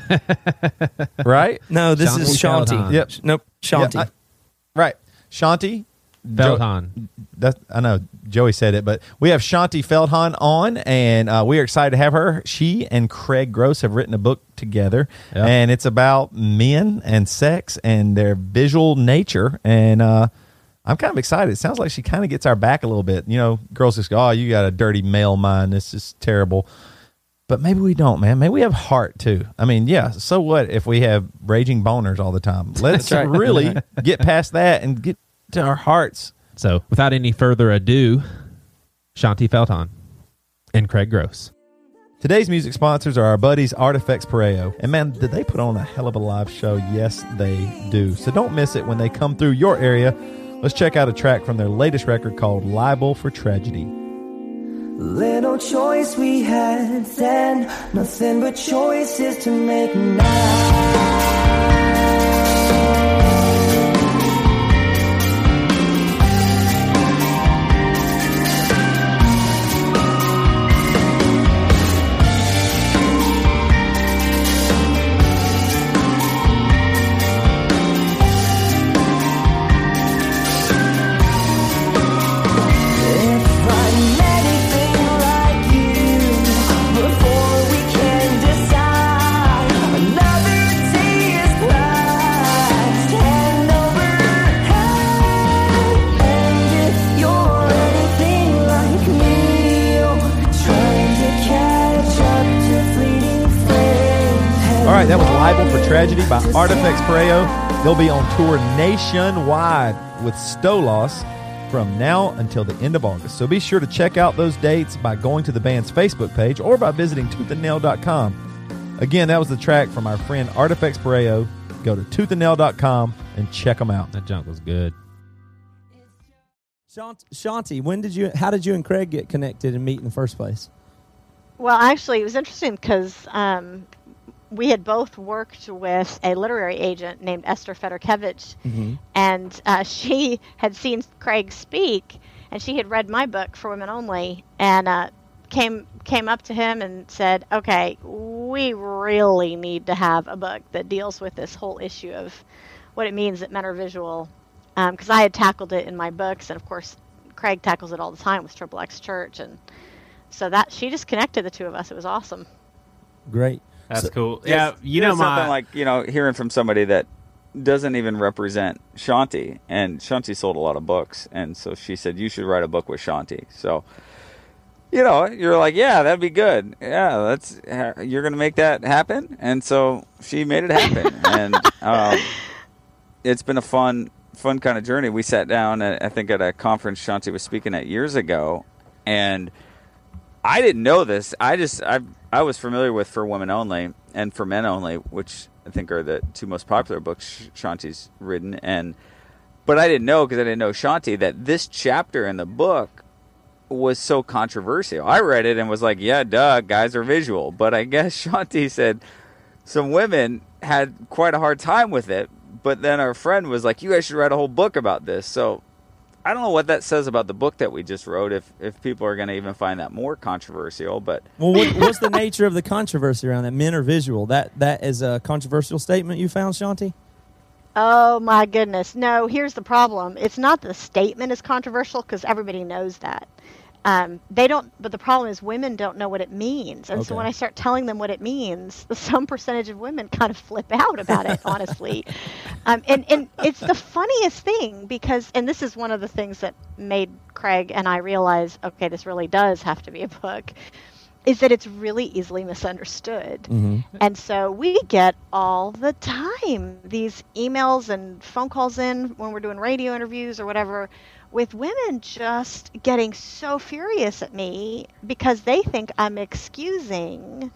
right? No, this Shaunti is Shaunti. Yep. Nope. Shaunti. Yeah, I- right. Shaunti. Feldhahn. That, I know Joey said it, but we have Shaunti Feldhahn on, and uh, we are excited to have her. She and Craig Gross have written a book together, Yeah. and it's about men and sex and their visual nature. And uh, I'm kind of excited. It sounds like she kind of gets our back a little bit. You know, girls just go, "Oh, you got a dirty male mind. This is terrible." But maybe we don't, man. Maybe we have heart too. I mean, yeah. So what if we have raging boners all the time? Let's right. really get past that and get to our hearts. So, without any further ado, Shaunti Feldhahn and Craig Gross. Today's music sponsors are our buddies Artifex Pereo. And man, did they put on a hell of a live show? Yes, they do. So don't miss it when they come through your area. Let's check out a track from their latest record called Liable for Tragedy. Little choice we had then, nothing but choices to make now. Artifex Pereo. They'll be on tour nationwide with Stolos from now until the end of August. So be sure to check out those dates by going to the band's Facebook page or by visiting toothandnail.com. Again, that was the track from our friend Artifex Pereo. Go to toothandnail.com and check them out. That junk was good. Shant- Shaunti, when did you? How did you and Craig get connected and meet in the first place? Well, actually, it was interesting because um, we had both worked with a literary agent named Esther Fedorkevich, and uh, she had seen Craig speak, and she had read my book for women only, and uh, came came up to him and said, "Okay, we really need to have a book that deals with this whole issue of what it means that men are visual." Because I had tackled it in my books, and of course, Craig tackles it all the time with Triple X Church, and so that she just connected the two of us. It was awesome. Great. That's So- cool. Yeah, you know It's something my like you know hearing from somebody that doesn't even represent Shaunti, and Shaunti sold a lot of books, and so she said you should write a book with Shaunti. So, you know, you're like, yeah, that'd be good. Yeah, that's you're gonna make that happen, and so she made it happen, and um, it's been a fun, fun kind of journey. We sat down, at, I think, at a conference Shanti was speaking at years ago, and I didn't know this. I just I I was familiar with For Women Only and For Men Only, which I think are the two most popular books Shaunti's written, and but I didn't know because I didn't know Shaunti that this chapter in the book was so controversial. I read it and was like, yeah, duh, guys are visual. But I guess Shaunti said some women had quite a hard time with it. But then our friend was like, you guys should write a whole book about this. So I don't know what that says about the book that we just wrote. If if people are going to even find that more controversial, but Well, what, what's the nature of the controversy around that? Men are visual. That that is a controversial statement you found, Shaunti. Oh my goodness. No, here's the problem. It's not the statement is controversial because everybody knows that. Um, they don't, but the problem is women don't know what it means. And so when I start telling them what it means, some percentage of women kind of flip out about it, honestly. Um, and, and it's the funniest thing because, and this is one of the things that made Craig and I realize, okay, this really does have to be a book, is that it's really easily misunderstood. And so we get all the time these emails and phone calls in when we're doing radio interviews or whatever with women just getting so furious at me because they think I'm excusing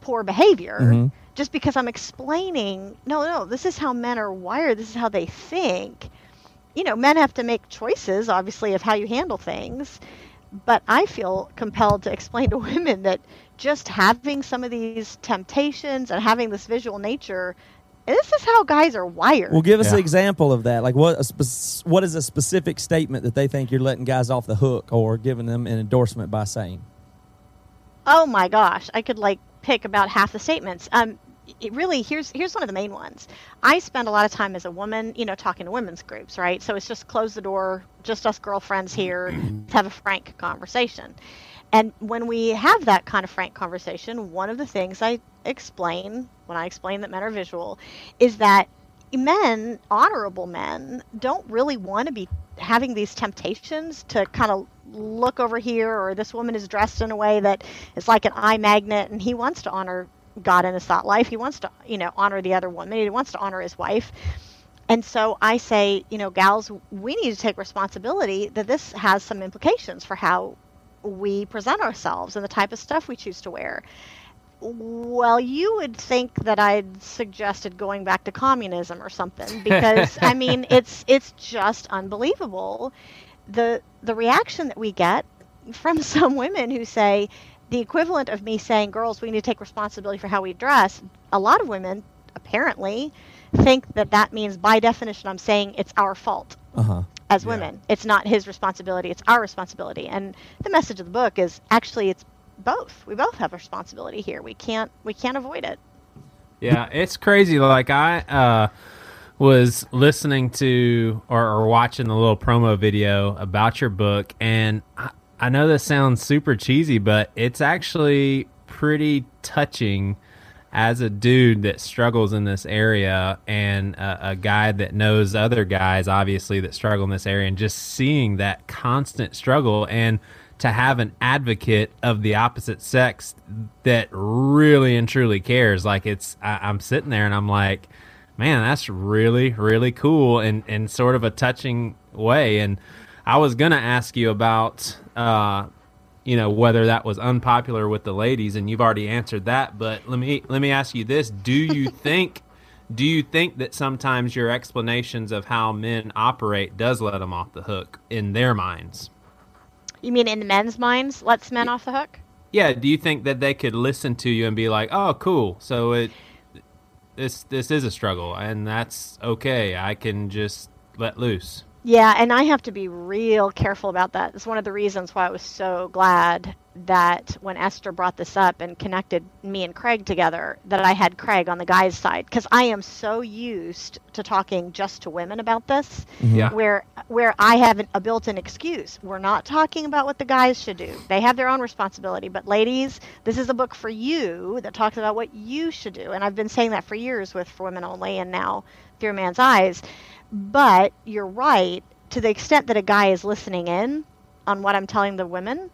poor behavior mm-hmm. just because I'm explaining, no, no, this is how men are wired, this is how they think. You know, men have to make choices, obviously, of how you handle things but I feel compelled to explain to women that just having some of these temptations and having this visual nature, this is how guys are wired. Well, give us Yeah. an example of that. Like, what a spec- what is a specific statement that they think you're letting guys off the hook or giving them an endorsement by saying? oh my gosh, I could like pick about half the statements. Um, it really here's here's one of the main ones. I spend a lot of time as a woman, you know, talking to women's groups, right? So it's just close the door, just us girlfriends here, to have a frank conversation. And when we have that kind of frank conversation, one of the things I explain when I explain that men are visual is that men, honorable men, don't really want to be having these temptations to kind of look over here or this woman is dressed in a way that is like an eye magnet and he wants to honor God in his thought life. He wants to, you know, honor the other woman. He wants to honor his wife. And so I say, you know, gals, we need to take responsibility that this has some implications for how we present ourselves and the type of stuff we choose to wear. Well, you would think that I'd suggested going back to communism or something because I mean, it's it's just unbelievable the the reaction that we get from some women who say the equivalent of me saying, "Girls, we need to take responsibility for how we dress." A lot of women apparently think that that means by definition I'm saying it's our fault Uh as women. It's not his responsibility, it's our responsibility. And the message of the book is actually it's both. We both have a responsibility here. We can't we can't avoid it. Yeah, it's crazy. Like I uh, was listening to or, or watching the little promo video about your book, and I, I know this sounds super cheesy, but it's actually pretty touching as a dude that struggles in this area and a, a guy that knows other guys obviously that struggle in this area and just seeing that constant struggle and to have an advocate of the opposite sex that really and truly cares. Like it's, I, I'm sitting there and I'm like, man, that's really, really cool and, and sort of a touching way. And I was to ask you about, uh, you know, whether that was unpopular with the ladies and you've already answered that. But let me, let me ask you this. Do you think, do you think that sometimes your explanations of how men operate does let them off the hook in their minds? You mean in the men's minds, lets men off the hook? Yeah, do you think that they could listen to you and be like, "Oh, cool. So it this this is a struggle and that's okay. I can just let loose." Yeah, and I have to be real careful about that. It's one of the reasons why I was so glad that when Esther brought this up and connected me and Craig together, that I had Craig on the guy's side because I am so used to talking just to women about this, mm-hmm. Yeah. where where I have an, a built-in excuse. We're not talking about what the guys should do; they have their own responsibility. But ladies, this is a book for you that talks about what you should do, and I've been saying that for years with For Women Only, and now Through a Man's Eyes. But you're right to the extent that a guy is listening in on what I'm telling the women,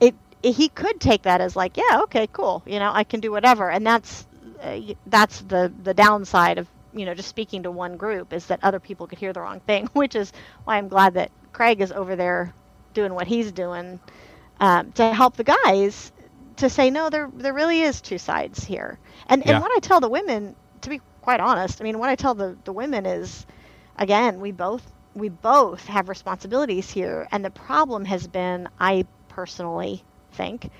it, he could take that as like, yeah, okay, cool, you know, I can do whatever, and that's uh, that's the the downside of you know just speaking to one group is that other people could hear the wrong thing, which is why I'm glad that Craig is over there doing what he's doing um, to help the guys to say no, there there really is two sides here, and Yeah. and what I tell the women, to be quite honest, I mean, what I tell the the women is again, we both we both have responsibilities here, and the problem has been, I personally think,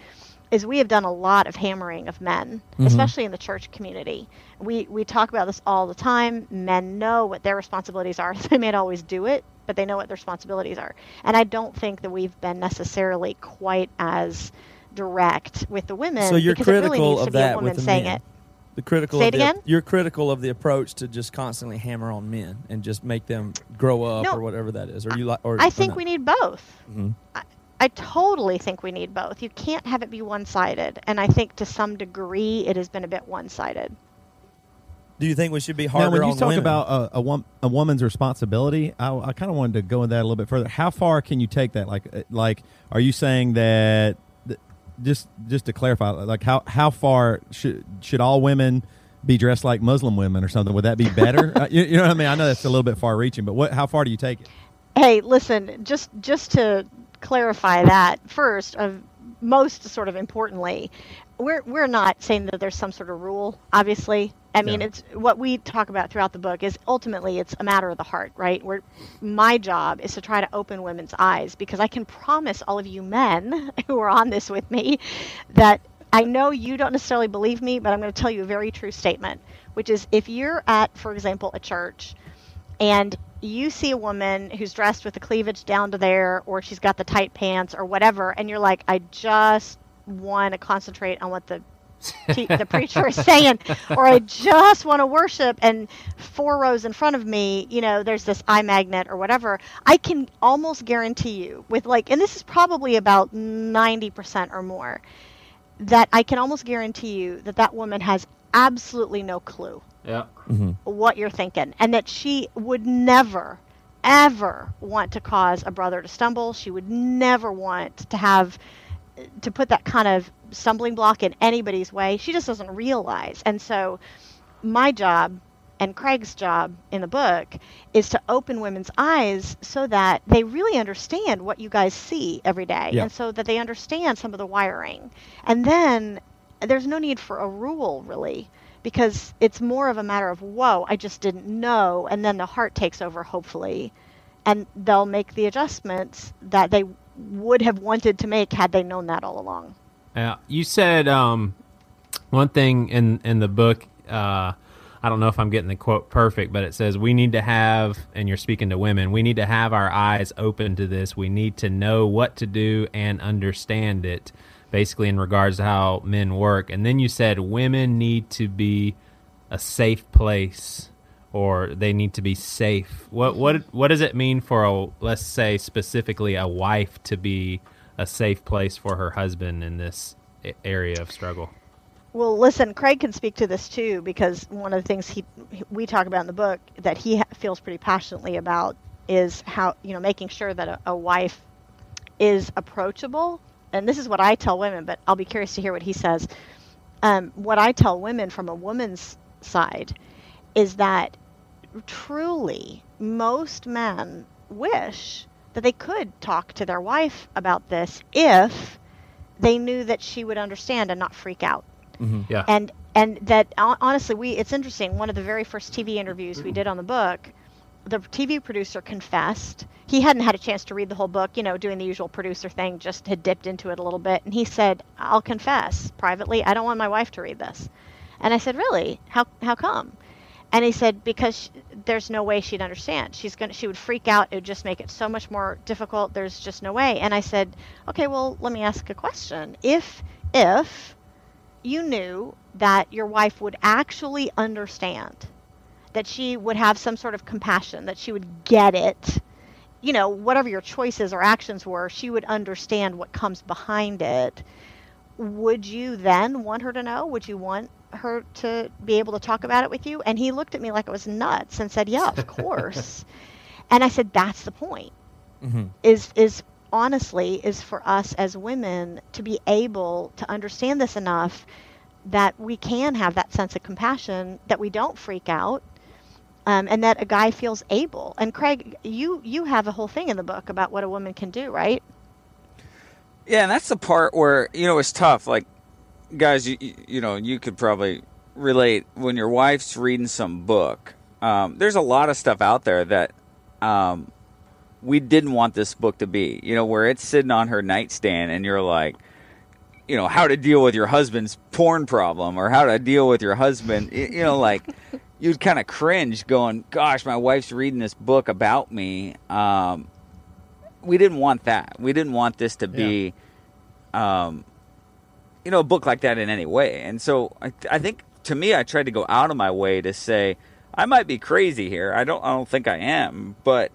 is we have done a lot of hammering of men, mm-hmm. especially in the church community. We we talk about this all the time. Men know what their responsibilities are. They may not always do it, but they know what their responsibilities are. And I don't think that we've been necessarily quite as direct with the women. So you're because it really critical needs of to be a that woman with the saying men. it. The critical Say of it the, again? You're critical of the approach to just constantly hammer on men and just make them grow up No. or whatever that is. Or you like? Or I think not? we need both. Mhm. I, I totally think we need both. You can't have it be one sided. And I think to some degree it has been a bit one sided. Do you think we should be harder Now, when you on talk women? about a, a, wom- a woman's responsibility, I, I kind of wanted to go in that a little bit further. How far can you take that? Like, uh, like, are you saying that? Just, just to clarify, like, how how far should should all women be dressed like Muslim women or something? Would that be better? uh, you, you know what I mean? I know that's a little bit far reaching, but what? How far do you take it? Hey, listen, just just to clarify that first, of most sort of importantly, we're we're not saying that there's some sort of rule. Obviously, I mean, Yeah. it's what we talk about throughout the book is ultimately it's a matter of the heart, right? Where my job is to try to open women's eyes because I can promise all of you men who are on this with me that I know you don't necessarily believe me, but I'm going to tell you a very true statement, which is if you're at, for example, a church and you see a woman who's dressed with the cleavage down to there or she's got the tight pants or whatever and you're like i just want to concentrate on what the the preacher is saying or i just want to worship and four rows in front of me you know there's this eye magnet or whatever i can almost guarantee you with like and this is probably about 90% or more that i can almost guarantee you that that woman has absolutely no clue Yeah. Mm-hmm. what you're thinking and that she would never ever want to cause a brother to stumble she would never want to have to put that kind of stumbling block in anybody's way she just doesn't realize and so my job and Craig's job in the book is to open women's eyes so that they really understand what you guys see every day Yeah. and so that they understand some of the wiring. And then there's no need for a rule really because it's more of a matter of whoa, I just didn't know and then the heart takes over hopefully and they'll make the adjustments that they would have wanted to make had they known that all along. You said um, one thing in in the book. Uh, I don't know if I'm getting the quote perfect, but it says we need to have, and you're speaking to women. We need to have our eyes open to this. We need to know what to do and understand it, basically in regards to how men work. And then you said women need to be a safe place, or they need to be safe. What what what does it mean for a let's say specifically a wife to be a safe place for her husband in this area of struggle? Well, listen, Craig can speak to this too because one of the things he we talk about in the book that he feels pretty passionately about is how you know making sure that a, a wife is approachable, and this is what I tell women, but I'll be curious to hear what he says. Um, what I tell women from a woman's side is that truly most men wish that they could talk to their wife about this if they knew that she would understand and not freak out. Mm-hmm. Yeah. And and that honestly, we it's interesting. One of the very first TV interviews we mm-hmm. did on the book, the TV producer confessed he hadn't had a chance to read the whole book. You know, doing the usual producer thing, just had dipped into it a little bit, and he said, "I'll confess privately, I don't want my wife to read this." And I said, "Really? How how come?" And he said, "Because sh- there's no way she'd understand. She's gonna she would freak out. It would just make it so much more difficult. There's just no way." And I said, "Okay, well, let me ask a question. If if you knew that your wife would actually understand, that she would have some sort of compassion, that she would get it, you know, whatever your choices or actions were, she would understand what comes behind it. Would you then want her to know? Would you want her to be able to talk about it with you? And he looked at me like I was nuts and said, Yeah, of course. and I said, That's the point is is honestly is for us as women to be able to understand this enough that we can have that sense of compassion that we don't freak out um, and that a guy feels able and craig you you have a whole thing in the book about what a woman can do right Yeah, and that's the part where you know it's tough. Like, guys, you you know you could probably relate when your wife's reading some book. Um, there's a lot of stuff out there that um, we didn't want this book to be. You know, where it's sitting on her nightstand, and you're like, you know, how to deal with your husband's porn problem, or how to deal with your husband. You know, like you'd kind of cringe, going, "Gosh, my wife's reading this book about me." Um, we didn't want that. We didn't want this to be, um, you know, a book like that in any way. And so I, I think to me, I tried to go out of my way to say I might be crazy here. I don't. I don't think I am. But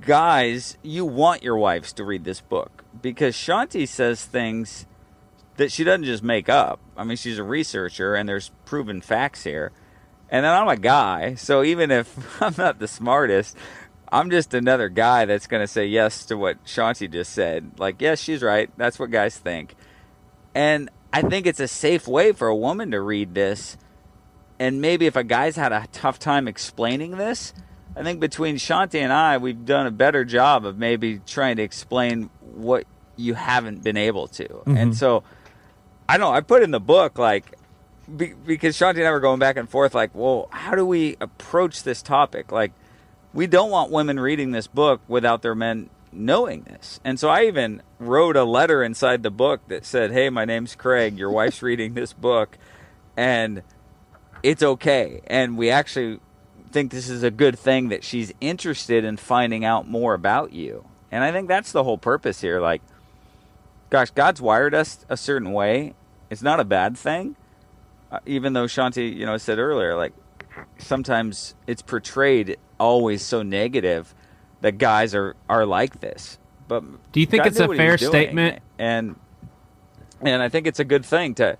guys, you want your wives to read this book because Shaunti says things that she doesn't just make up. I mean, she's a researcher, and there's proven facts here. And then I'm a guy, so even if I'm not the smartest, I'm just another guy that's going to say yes to what Shaunti just said. Like, yes, she's right. That's what guys think. And I think it's a safe way for a woman to read this. And maybe if a guy's had a tough time explaining this, I think between Shaunti and I, we've done a better job of maybe trying to explain what you haven't been able to. And mm-hmm. so, I don't know. I put in the book like be, because Shaunti and I were going back and forth, like, well, how do we approach this topic? Like, we don't want women reading this book without their men knowing this. And so I even wrote a letter inside the book that said, "Hey, my name's Craig. Your wife's reading this book, and it's okay." And we actually think this is a good thing that she's interested in finding out more about you. And I think that's the whole purpose here. Like, gosh, God's wired us a certain way. It's not a bad thing. Uh, even though Shaunti, you know, said earlier, like sometimes it's portrayed always so negative that guys are are like this. But Do you think God it's a what he was fair statement? And and I think it's a good thing to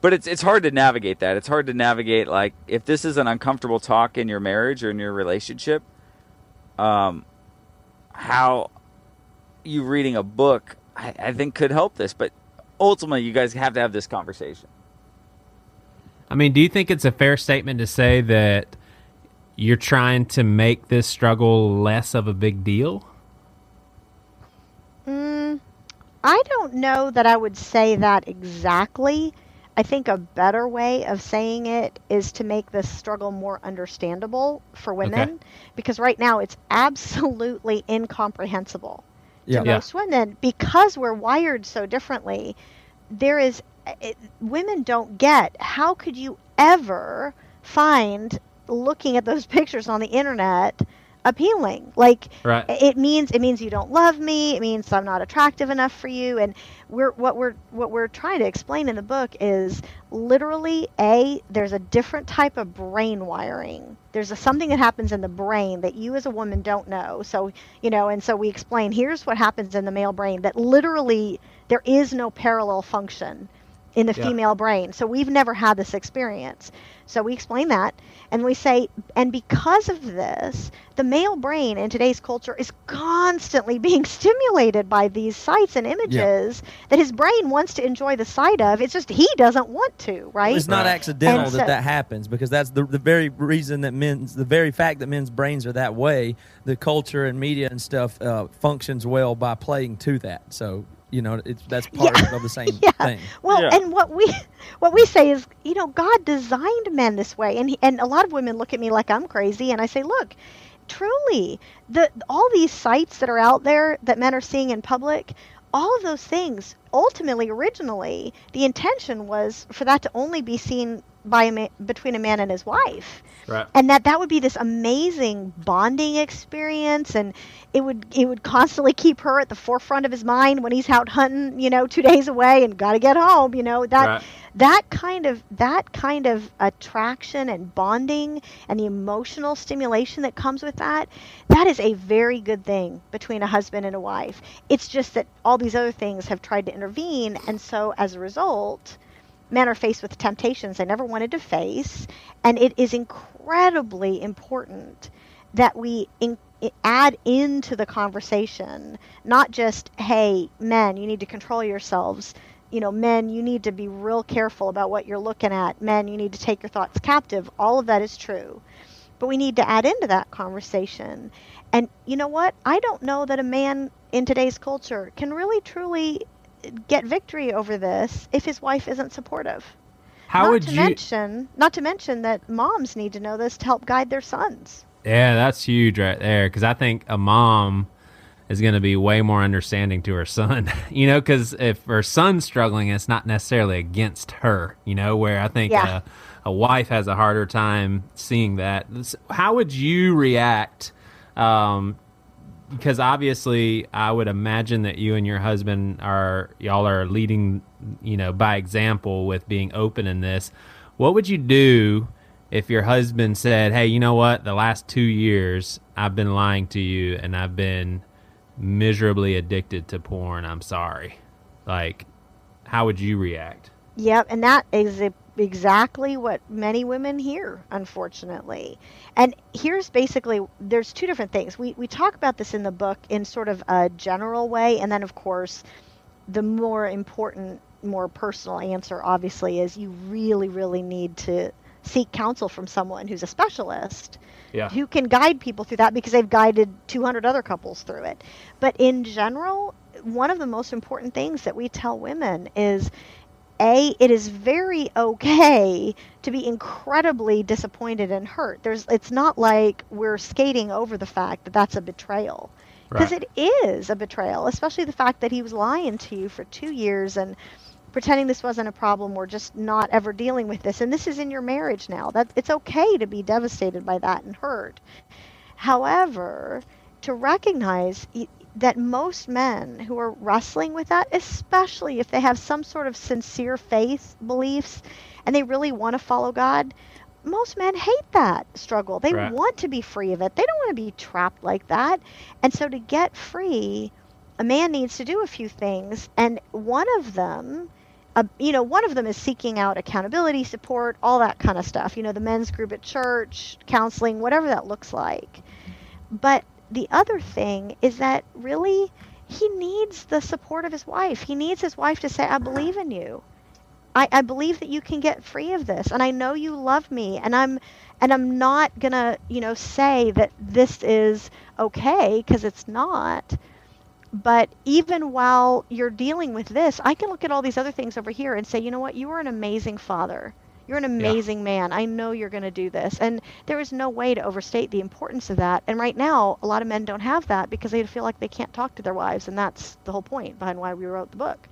but it's it's hard to navigate that. It's hard to navigate like if this is an uncomfortable talk in your marriage or in your relationship, um how you reading a book I, I think could help this, but ultimately you guys have to have this conversation. I mean, do you think it's a fair statement to say that you're trying to make this struggle less of a big deal? Mm, I don't know that I would say that exactly. I think a better way of saying it is to make this struggle more understandable for women because right now it's absolutely incomprehensible Yeah. to Yeah. most women because we're wired so differently. There is it, women don't get how could you ever find looking at those pictures on the internet appealing. Like Right. it means it means you don't love me. It means i'm not attractive enough for you. And we're what we're what we're trying to explain in the book is literally a there's a different type of brain wiring. There's a, something that happens in the brain that you as a woman don't know. So you know and so we explain here's what happens in the male brain that literally there is no parallel function in the Yeah. female brain. So we've never had this experience. So we explain that and we say, and because of this, the male brain in today's culture is constantly being stimulated by these sights and images that his brain wants to enjoy the sight of. It's just he doesn't want to, right? It's not accidental And that so- that happens because that's the the very reason that men's the very fact that men's brains are that way. The culture and media and stuff uh, functions well by playing to that. So you know it's that's part of the same thing. Well, and what we what we say is, you know, God designed men this way, and he, and a lot of women look at me like I'm crazy, and I say, look, truly, the all these sites that are out there that men are seeing in public, all of those things, ultimately, originally, the intention was for that to only be seen by a ma- between a man and his wife Right. and that that would be this amazing bonding experience and it would it would constantly keep her at the forefront of his mind when he's out hunting you know two days away and got to get home you know that Right. that kind of that kind of attraction and bonding and the emotional stimulation that comes with that that is a very good thing between a husband and a wife it's just that all these other things have tried to intervene and so as a result men are faced with temptations they never wanted to face and it is incredibly important that we in, add into the conversation not just hey men you need to control yourselves. You know men you need to be real careful about what you're looking at. Men you need to take your thoughts captive. All of that is true. But we need to add into that conversation. And you know what? I don't know that a man in today's culture can really truly get victory over this if his wife isn't supportive How not would to you- mention not to mention that moms need to know this to help guide their sons Yeah, that's huge right there. Because I think a mom is going to be way more understanding to her son. you know, because if her son's struggling, it's not necessarily against her. You know, where I think Yeah. a, a wife has a harder time seeing that. How would you react? Um, because obviously, I would imagine that you and your husband are y'all are leading, you know, by example with being open in this. What would you do if your husband said, "Hey, you know what? The last two years, I've been lying to you, and I've been miserably addicted to porn. I'm sorry." Like, how would you react? Yep, and that is e- exactly what many women hear, unfortunately. And here's basically there's two different things. We we talk about this in the book in sort of a general way, and then of course, the more important, more personal answer obviously is you really, really need to seek counsel from someone who's a specialist Yeah. who can guide people through that because they've guided 200 other couples through it. But in general, one of the most important things that we tell women is a it is very okay to be incredibly disappointed and hurt. There's it's not like we're skating over the fact that that's a betrayal. Because Right. it is a betrayal especially the fact that he was lying to you for 2 years and pretending this wasn't a problem or just not ever dealing with this. And this is in your marriage now. That it's okay to be devastated by that and hurt. However to recognize that most men who are wrestling with that especially if they have some sort of sincere faith beliefs and they really want to follow god most men hate that struggle. They Right. want to be free of it. They don't want to be trapped like that. And so to get free a man needs to do a few things and one of them uh, you know one of them is seeking out accountability support all that kind of stuff you know the men's group at church counseling whatever that looks like. But the other thing is that really he needs the support of his wife. He needs his wife to say i believe in you. I, I believe that you can get free of this and i know you love me and i'm and i'm not gonna you know say that this is okay because it's not. But even while you're dealing with this i can look at all these other things over here and say you know what? You are an amazing father you're an amazing man i know you're going to do this and there is no way to overstate the importance of that and right now a lot of men don't have that because they feel like they can't talk to their wives and that's the whole point behind why we wrote the book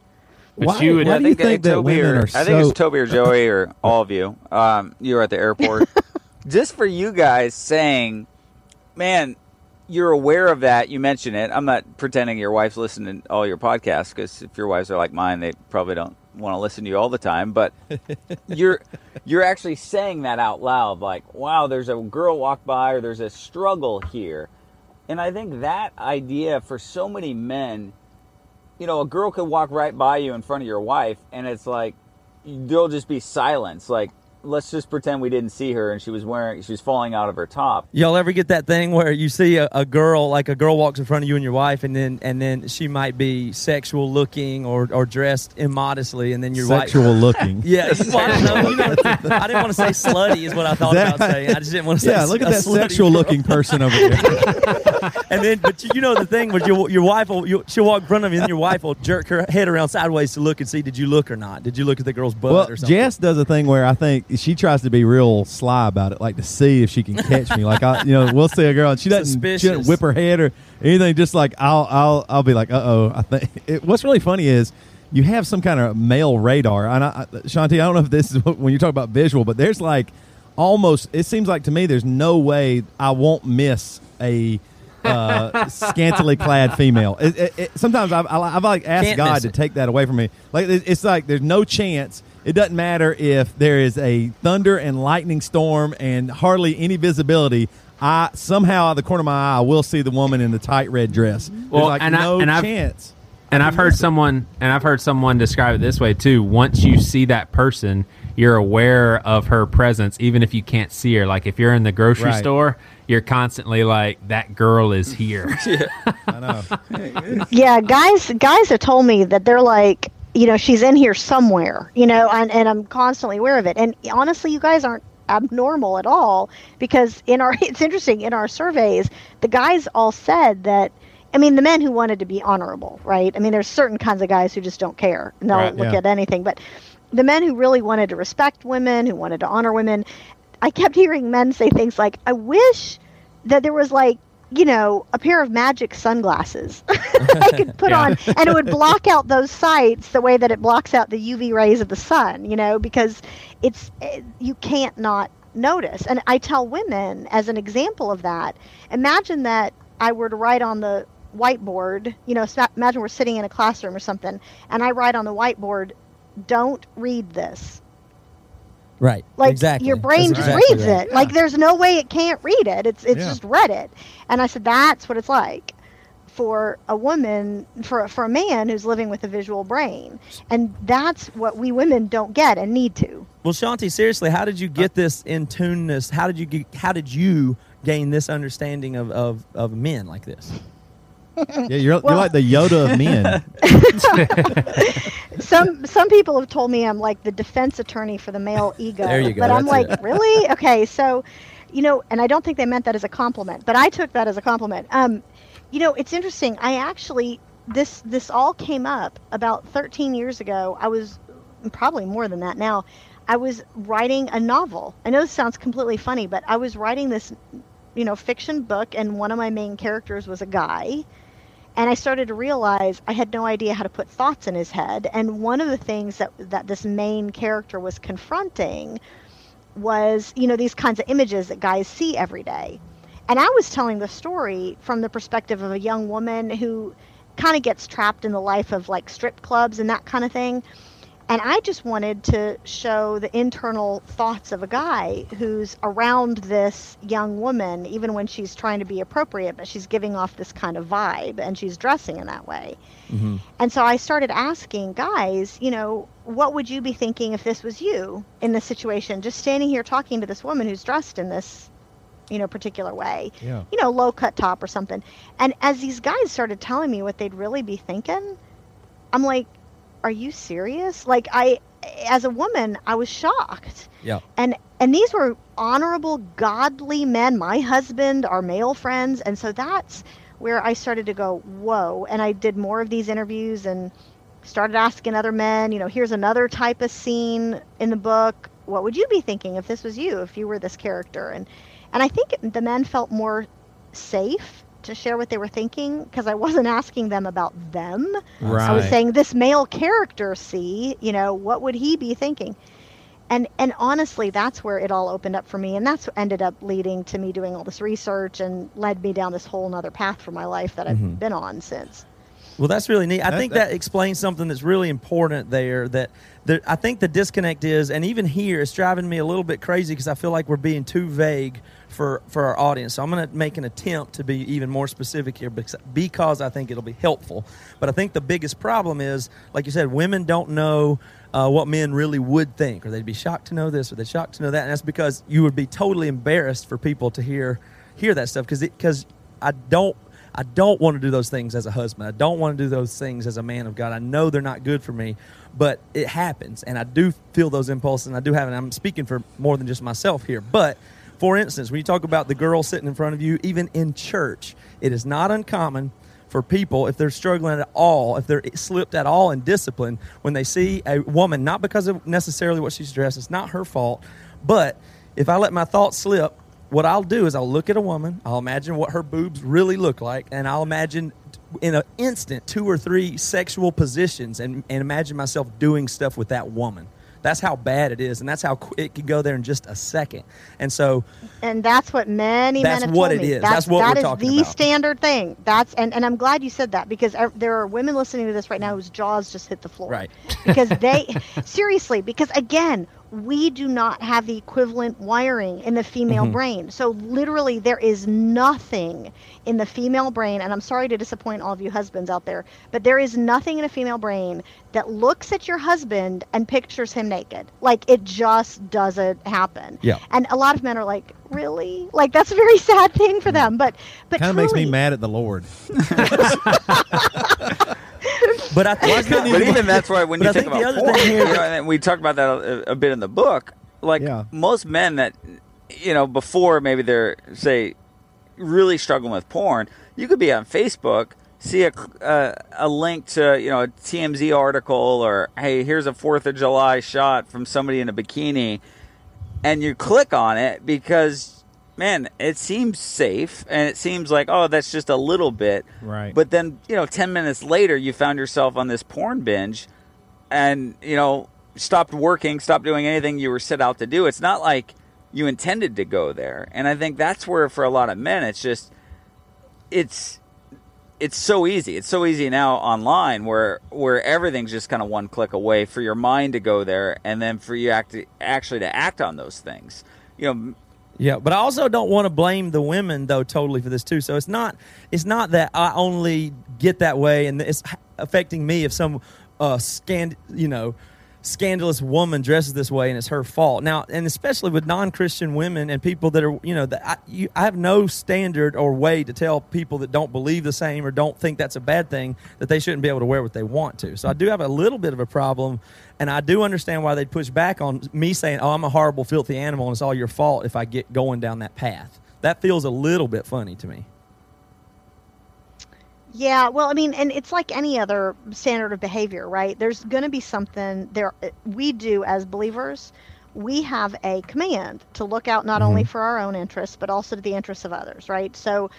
Why, Yeah, why I do you think, think that Toby women or, are I think so? it's Toby or Joey or all of you. Um, you were at the airport. Just for you guys saying, man, you're aware of that. You mention it. I'm not pretending your wife's listening to all your podcasts because if your wives are like mine, they probably don't want to listen to you all the time. But you're you're actually saying that out loud, like, wow, there's a girl walk by or there's a struggle here. And I think that idea for so many men, you know, a girl could walk right by you in front of your wife, and it's like, there'll just be silence. Like, let's just pretend we didn't see her and she was wearing, she was falling out of her top. Y'all ever get that thing where you see a, a girl, like a girl walks in front of you and your wife, and then and then she might be sexual looking or, or dressed immodestly, and then your wife Sexual wife, looking. yeah, well, I don't know. You know, I didn't want to say slutty is what I thought That- about saying. I just didn't want to say. Yeah, look at a that sexual girl. looking person over there. and then, but you, you know the thing was your your wife will you, she'll walk in front of you, and your wife will jerk her head around sideways to look and see did you look or not? Did you look at the girl's butt well, or something? Jess does a thing where I think she tries to be real sly about it, like to see if she can catch me. Like I, you know, we'll see a girl and she doesn't, she doesn't whip her head or anything. Just like I'll, I'll, I'll be like, uh oh. I think it, what's really funny is you have some kind of male radar. And I, I, Shaunti, I don't know if this is what, when you talk about visual, but there's like almost. It seems like to me, there's no way I won't miss a. uh, scantily clad female. It, it, it, sometimes I've, I've like asked Can't God to take that away from me. Like it's like there's no chance. It doesn't matter if there is a thunder and lightning storm and hardly any visibility. I somehow out of the corner of my eye I will see the woman in the tight red dress. Well, like and I- no and I've- chance. And I've heard someone and I've heard someone describe it this way too. Once you see that person, you're aware of her presence even if you can't see her. Like if you're in the grocery Right. store, you're constantly like that girl is here. I know. yeah, guys guys have told me that they're like, you know, she's in here somewhere, you know, and, and I'm constantly aware of it. And honestly, you guys aren't abnormal at all because in our it's interesting in our surveys, the guys all said that I mean, the men who wanted to be honorable, right? I mean, there's certain kinds of guys who just don't care and they'll Right, look yeah. at anything, but the men who really wanted to respect women, who wanted to honor women, I kept hearing men say things like, "I wish that there was like, you know, a pair of magic sunglasses I could put Yeah. on, and it would block out those sights the way that it blocks out the UV rays of the sun, you know, because it's eh, you can't not notice. And I tell women as an example of that, imagine that I were to write on the whiteboard, you know, imagine we're sitting in a classroom or something, and I write on the whiteboard, "Don't read this." Right? Like exactly. your brain That's just exactly reads right. it. Like there's no way it can't read it. It's it's Yeah. just read it. And I said that's what it's like for a woman for for a man who's living with a visual brain. And that's what we women don't get and need to. Well, Shaunti, seriously, how did you get uh, this in tuneness? How did you get, how did you gain this understanding of, of, of men like this? Yeah, you're, you're like the Yoda of men. Some some people have told me I'm like the defense attorney for the male ego. There you go, But I'm like, it. really? Okay, so you know, and I don't think they meant that as a compliment, but I took that as a compliment. Um, you know, it's interesting. I actually this this all came up about 13 years ago. I was probably more than that now. I was writing a novel. I know this sounds completely funny, but I was writing this, you know, fiction book, and one of my main characters was a guy. And I started to realize I had no idea how to put thoughts in his head. And one of the things that that this main character was confronting was, you know, these kinds of images that guys see every day. And I was telling the story from the perspective of a young woman who kind of gets trapped in the life of like strip clubs and that kind of thing. And I just wanted to show the internal thoughts of a guy who's around this young woman, even when she's trying to be appropriate, but she's giving off this kind of vibe and she's dressing in that way. Mm-hmm. And so I started asking guys, you know, what would you be thinking if this was you in this situation? Just standing here talking to this woman who's dressed in this, you know, particular way. Yeah. You know, low cut top or something. And as these guys started telling me what they'd really be thinking, I'm like, are you serious? Like I as a woman, I was shocked. Yeah. And and these were honorable, godly men, my husband, our male friends, and so that's where I started to go, whoa. And I did more of these interviews and started asking other men, you know, here's another type of scene in the book. What would you be thinking if this was you, if you were this character? And and I think the men felt more safe to share what they were thinking because I wasn't asking them about them. Right. I was saying this male character, see, you know, what would he be thinking? And and honestly, that's where it all opened up for me, and that's ended up leading to me doing all this research and led me down this whole nother path for my life that I've mm-hmm. been on since. Well, that's really neat. I That- think that- that, explains something that's really important there. That I think the disconnect is, and even here, it's driving me a little bit crazy because I feel like we're being too vague for for our audience. So I'm going to make an attempt to be even more specific here because, because I think it'll be helpful. But I think the biggest problem is, like you said, women don't know. Uh, what men really would think, or they'd be shocked to know this, or they'd shocked to know that, and that's because you would be totally embarrassed for people to hear hear that stuff because because I don't I don't want to do those things as a husband. I don't want to do those things as a man of God. I know they're not good for me, but it happens, and I do feel those impulses, and I do have. And I'm speaking for more than just myself here, but. For instance, when you talk about the girl sitting in front of you, even in church, it is not uncommon for people if they're struggling at all, if they're slipped at all in discipline, when they see a woman, not because of necessarily what she's dressed, it's not her fault, but if I let my thoughts slip, what I'll do is I'll look at a woman, I'll imagine what her boobs really look like, and I'll imagine in an instant two or three sexual positions and, and imagine myself doing stuff with that woman. That's how bad it is, and that's how qu- it can go there in just a second. And so, And that's what many That's men have what told it me. is. That's what that we're is talking the about. standard thing. That's and, and I'm glad you said that because there are women listening to this right now whose jaws just hit the floor. Right. Because they seriously, because again, we do not have the equivalent wiring in the female Mm-hmm. brain. So literally there is nothing in the female brain and I'm sorry to disappoint all of you husbands out there, but there is nothing in a female brain that looks at your husband and pictures him naked. Like it just doesn't happen. Yeah. And a lot of men are like, "Really?" Like that's a very sad thing for them. But but Kind of makes me mad at the Lord. but I think but even that's why when you think think about porn, thing you know, and we talked about that a, a bit in the book. Like Yeah. most men that you know before maybe they're say really struggling with porn, you could be on Facebook, see a a, a link to you know a TMZ article or hey here's a Fourth of July shot from somebody in a bikini, and you click on it because man it seems safe and it seems like oh that's just a little bit. Right. but then you know 10 minutes later you found yourself on this porn binge and you know stopped working stopped doing anything you were set out to do. It's not like you intended to go there. And i think that's where for a lot of men it's just it's it's so easy. It's so easy now online where where everything's just kind of one click away for your mind to go there and then for you act actually to act on those things. You know Yeah, but I also don't want to blame the women though totally for this too. So it's not it's not that I only get that way and it's affecting me if some uh scand you know scandalous woman dresses this way and it's her fault. Now, and especially with non-Christian women and people that are, you know, that I, you, I have no standard or way to tell people that don't believe the same or don't think that's a bad thing that they shouldn't be able to wear what they want to. So I do have a little bit of a problem and I do understand why they'd push back on me saying, "Oh, I'm a horrible filthy animal and it's all your fault if I get going down that path." That feels a little bit funny to me. Yeah, well, I mean, and it's like any other standard of behavior, right? There's going to be something there. Uh, we do as believers, we have a command to look out not only mm-hmm. for our own interests, but also to the interests of others, right? So,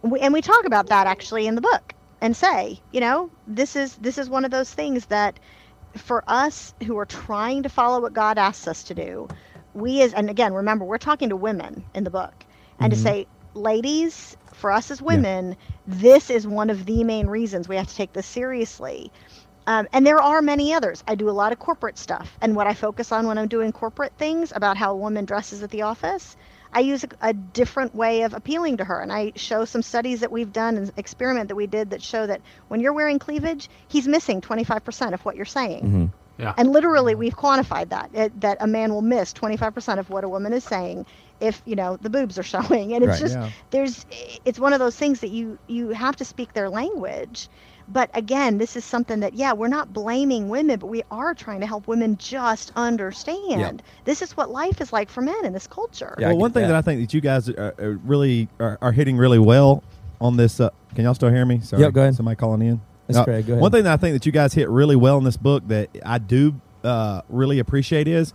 we, and we talk about that actually in the book and say, you know, this is this is one of those things that for us who are trying to follow what God asks us to do, we as and again, remember, we're talking to women in the book, and to mm-hmm. say, ladies, for us as women, this is one of the main reasons we have to take this seriously. Um, and there are many others. I do a lot of corporate stuff, and what I focus on when I'm doing corporate things about how a woman dresses at the office, I use a, a different way of appealing to her, and I show some studies that we've done and experiment that we did that show that when you're wearing cleavage, he's missing 25% of what you're saying. Yeah. And literally, we've quantified that it, that a man will miss 25% of what a woman is saying if you know the boobs are showing. And it's Right. just Yeah. there's it's one of those things that you you have to speak their language. But again, this is something that yeah, we're not blaming women, but we are trying to help women just understand. This is what life is like for men in this culture. Yeah, well, one thing that. that. I think that you guys are, are really are, are hitting really well on this. Uh, can y'all still hear me? Sorry, Yep, go ahead. Somebody calling in. That's Craig, go ahead. One thing that I think that you guys hit really well in this book that I do uh, really appreciate is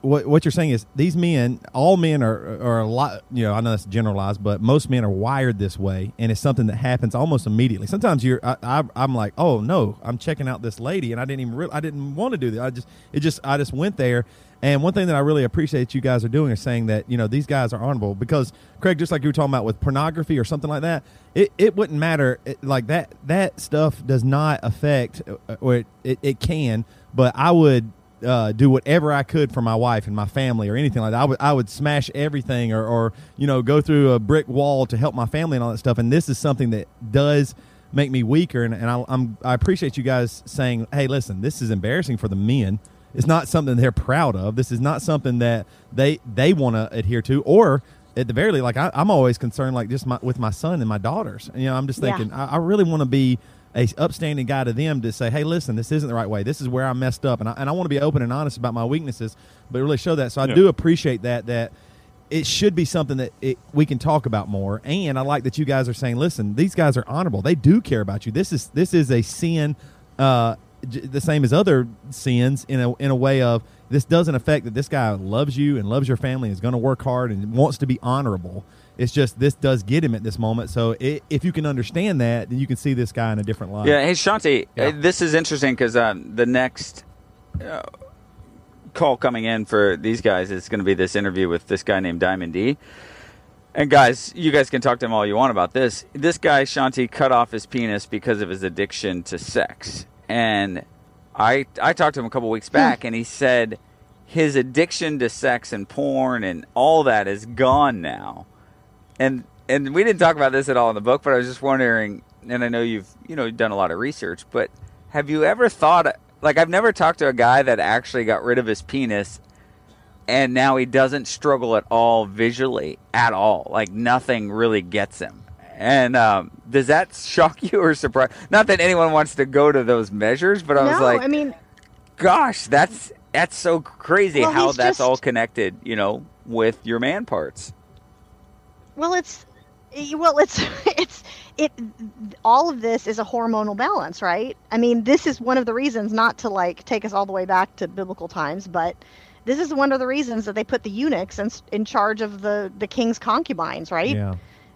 what what you're saying is these men, all men are are a lot. You know, I know that's generalized, but most men are wired this way, and it's something that happens almost immediately. Sometimes you're, I, I, I'm like, oh no, I'm checking out this lady, and I didn't even, re- I didn't want to do that. I just, it just, I just went there, And one thing that I really appreciate you guys are doing is saying that you know these guys are honorable because Craig, just like you were talking about with pornography or something like that, it, it wouldn't matter. It, like that that stuff does not affect, uh, or it, it, it can, but I would uh, do whatever I could for my wife and my family or anything like that. I would I would smash everything or, or you know go through a brick wall to help my family and all that stuff. And this is something that does make me weaker. And, and I, I'm I appreciate you guys saying, hey, listen, this is embarrassing for the men. It's not something they're proud of. This is not something that they they want to adhere to or. At the very least, like I, I'm always concerned, like just my, with my son and my daughters. You know, I'm just Yeah. thinking, I, I really want to be a upstanding guy to them to say, hey, listen, this isn't the right way. This is where I messed up, and I, and I want to be open and honest about my weaknesses, but really show that. So I Yeah. do appreciate that. That it should be something that it, we can talk about more. And I like that you guys are saying, listen, these guys are honorable. They do care about you. This is this is a sin, uh, j- the same as other sins in a in a way of this doesn't affect that this guy loves you and loves your family and is going to work hard and wants to be honorable. It's just this does get him at this moment. So i if you can understand that, then you can see this guy in a different light. Yeah, hey Shaunti, Yeah. uh, this is interesting because um, the next uh, call coming in for these guys is going to be this interview with this guy named Diamond D. And guys, you guys can talk to him all you want about this. This guy Shaunti cut off his penis because of his addiction to sex, and I I talked to him a couple weeks back, and he said his addiction to sex and porn and all that is gone now and and we didn't talk about this at all in the book, but I was just wondering, and I know you've you know done a lot of research, but have you ever thought like I've never talked to a guy that actually got rid of his penis and now he doesn't struggle at all visually at all, like nothing really gets him. And um, does that shock you or surprise? Not that anyone wants to go to those measures, but I was no, like, I mean, gosh, that's that's so crazy Well, how that's just- all connected, you know, with your man parts. Well, it's well, it's it's it. All of this is a hormonal balance, right? I mean, this is one of the reasons not to like take us all the way back to biblical times, but this is one of the reasons that they put the eunuchs in, in charge of the the king's concubines, right? Yeah.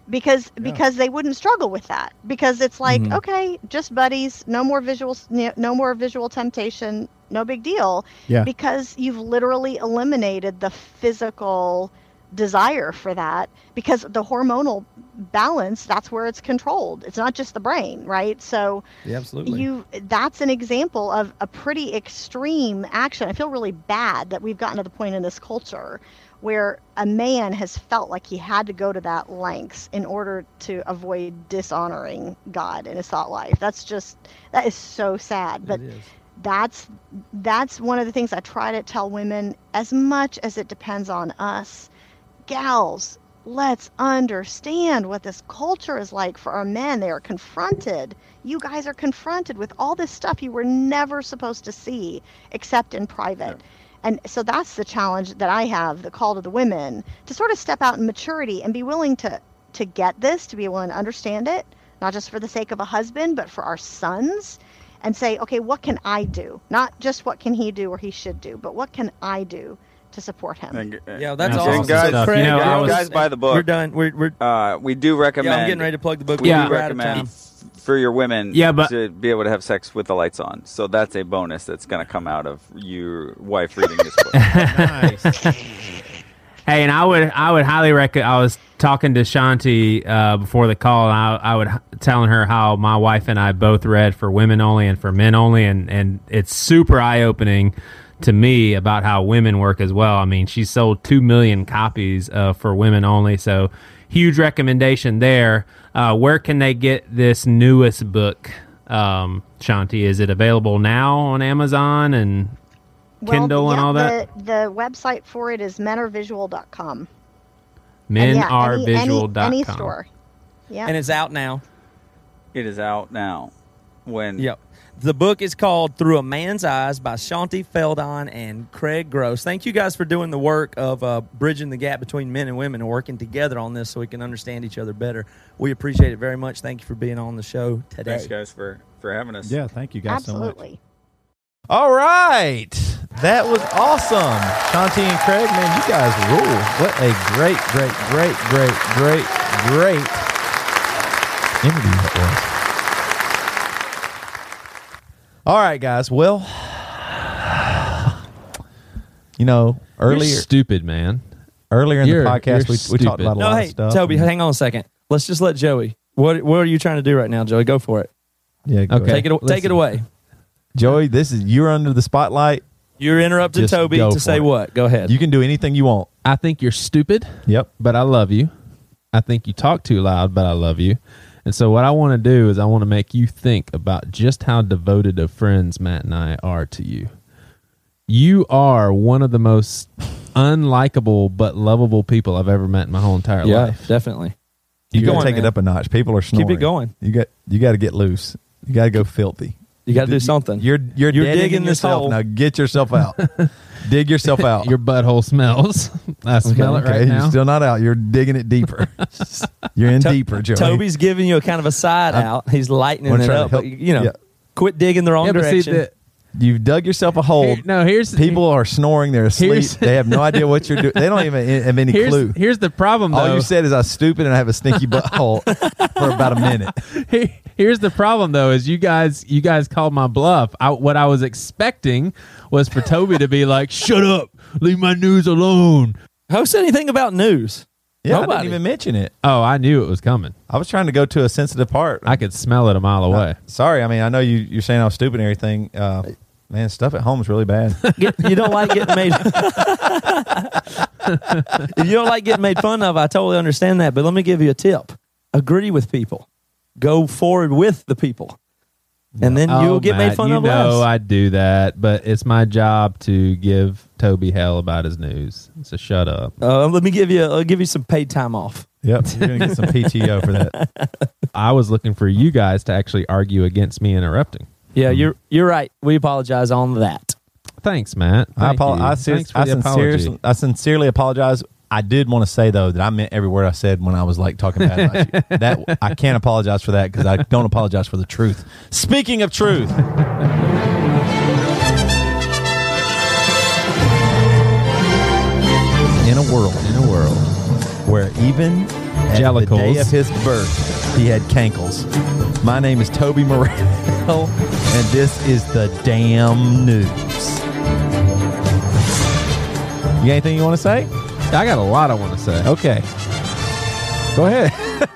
Because because they wouldn't struggle with that because it's like Mhm. okay, just buddies, no more visual, no more visual temptation, no big deal. Yeah. Because you've literally eliminated the physical desire for that because the hormonal balance that's where it's controlled. It's not just the brain right? So Yeah, absolutely. you that's an example of a pretty extreme action. I feel really bad that we've gotten to the point in this culture where a man has felt like he had to go to that lengths in order to avoid dishonoring god in his thought life. That's just that is so sad. But that's that's one of the things I try to tell women as much as it depends on us gals let's understand what this culture is like for our men. They are confronted. You guys are confronted with all this stuff you were never supposed to see except in private. And so that's the challenge that I have the call to the women to sort of step out in maturity and be willing to to get this to be willing to understand it not just for the sake of a husband but for our sons and say, okay, what can I do? Not just what can he do or he should do, but what can I do to support him? And, Yeah, that's That's awesome. awesome guys, stuff. Craig, You know, guys, I was- guys buy the book. We're done. We're, we're Uh, we do recommend. yeah, I'm getting ready to plug the book. We Yeah. do We're out of recommend for your women Yeah, but- to be able to have sex with the lights on. So that's a bonus that's going to come out of your wife reading this book. nice. Hey, and I would I would highly recommend. I was talking to Shaunti uh, before the call, and I, I would telling her how my wife and I both read for women only and for men only, and and it's super eye opening to me about how women work as well. I mean, she sold two million copies uh, for women only, so huge recommendation there. Uh, where can they get this newest book, um, Shaunti? Is it available now on Amazon and Kindle and yeah, all that? The, the website for it is menarevisual.com. And yeah, any, menarevisual.com. any, any store. Yeah. and it's out now. it is out now. When Yep. The book is called Through a Man's Eyes by Shaunti Feldhahn and Craig Gross. Thank you guys for doing the work of uh, bridging the gap between men and women and working together on this so we can understand each other better. We appreciate it very much. Thank you for being on the show today. thanks guys for for having us. Yeah, thank you guys so much. Absolutely. All right. That was awesome. Shaunti and Craig, man, you guys rule. What a great, great, great, great, great, great interview that was. All right, guys. Well, You know, You're earlier stupid, man. earlier in You're- the podcast, you're we, we talked about a No, lot hey, of stuff. Toby, hang on a second. Let's just let Joey. What What are you trying to do right now, Joey? Go for it. yeah, go Okay. ahead. Take it. Take listen. it away. Joey. This is you're under the spotlight. You're interrupting Just Toby go to for say it. what? Go ahead. You can do anything you want. I think you're stupid, Yep. but I love you. I think you talk too loud, but I love you. And so what I want to do is I want to make you think about just how devoted of friends Matt and I are to you. You are one of the most unlikable but lovable people I've ever met in my whole entire yeah, life. definitely. You Keep got to take man. it up a notch. People are snoring. Keep it going. You got you got to get loose. You got to go filthy. You got to do something. You're you're, You're deadening digging this yourself. hole. Now get yourself out. Dig yourself out. Your butthole smells. I smell it right okay, now. you're still not out. You're digging it deeper. you're in To- deeper, Joey. Toby's giving you a kind of a side I'm- out. He's lightening it up. but, you know, yeah. quit digging the wrong Yeah, but see, direction. The- You've dug yourself a hole. here- no, here's People are snoring. They're asleep. They have no idea what you're doing. They don't even eh, have any here's, clue. here's the problem, though. All you said is I'm stupid and I have a stinky butthole for about a minute. Here- Here's the problem, though, is you guys you guys called my bluff. I, what I was expecting was for Toby to be like, "Shut up, leave my news alone." Host anything about news? Yeah, I Nobody. didn't even mention it. Oh, I knew it was coming. I was trying to go to a sensitive part. I could smell it a mile away. Sorry, I mean I know you you're saying I was stupid and everything. Uh, man, stuff at home is really bad. Get- you don't like getting made. if you don't like getting made fun of, I totally understand that. But let me give you a tip: agree with people. Go forward with the people, and then Oh, you'll get made fun you of know less. I do that, but it's my job to give Toby hell about his news. So shut up. Uh, let me give you. I'll give you some paid time off. yep, you're gonna get some PTO for that. I was looking for you guys to actually argue against me interrupting. Yeah, you're you're right. We apologize on that. Thanks, Matt. I, Thank apo- you. I, ser- I, sincerely, I sincerely apologize. I did want to say though that I meant every word I said when I was like talking bad about you. That I can't apologize for that because I don't apologize for the truth. Speaking of truth, in a world, In a world, where even at the day of his birth he had cankles. My name is Toby Morrell, and this is the damn news. You got anything you want to say? I got a lot I want to say. Okay. Go ahead.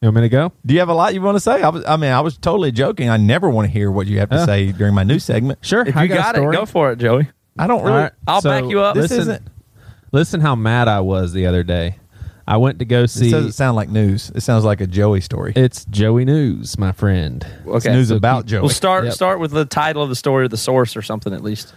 You want me to go? Do you have a lot you want to say? I, was, I mean, I was totally joking. I never want to hear what you have to Yeah. say during my new segment. Sure. If I you got, got, a it, story. go for it, Joey. I don't really. All right, I'll back you up. This Listen, isn't. listen how mad I was the other day. I went to go This It doesn't sound like news. It sounds like a Joey story. it's Joey News, my friend. It's Okay. news so about keep- Joey. We'll start Yep. start with the title of the story or the source or something at least.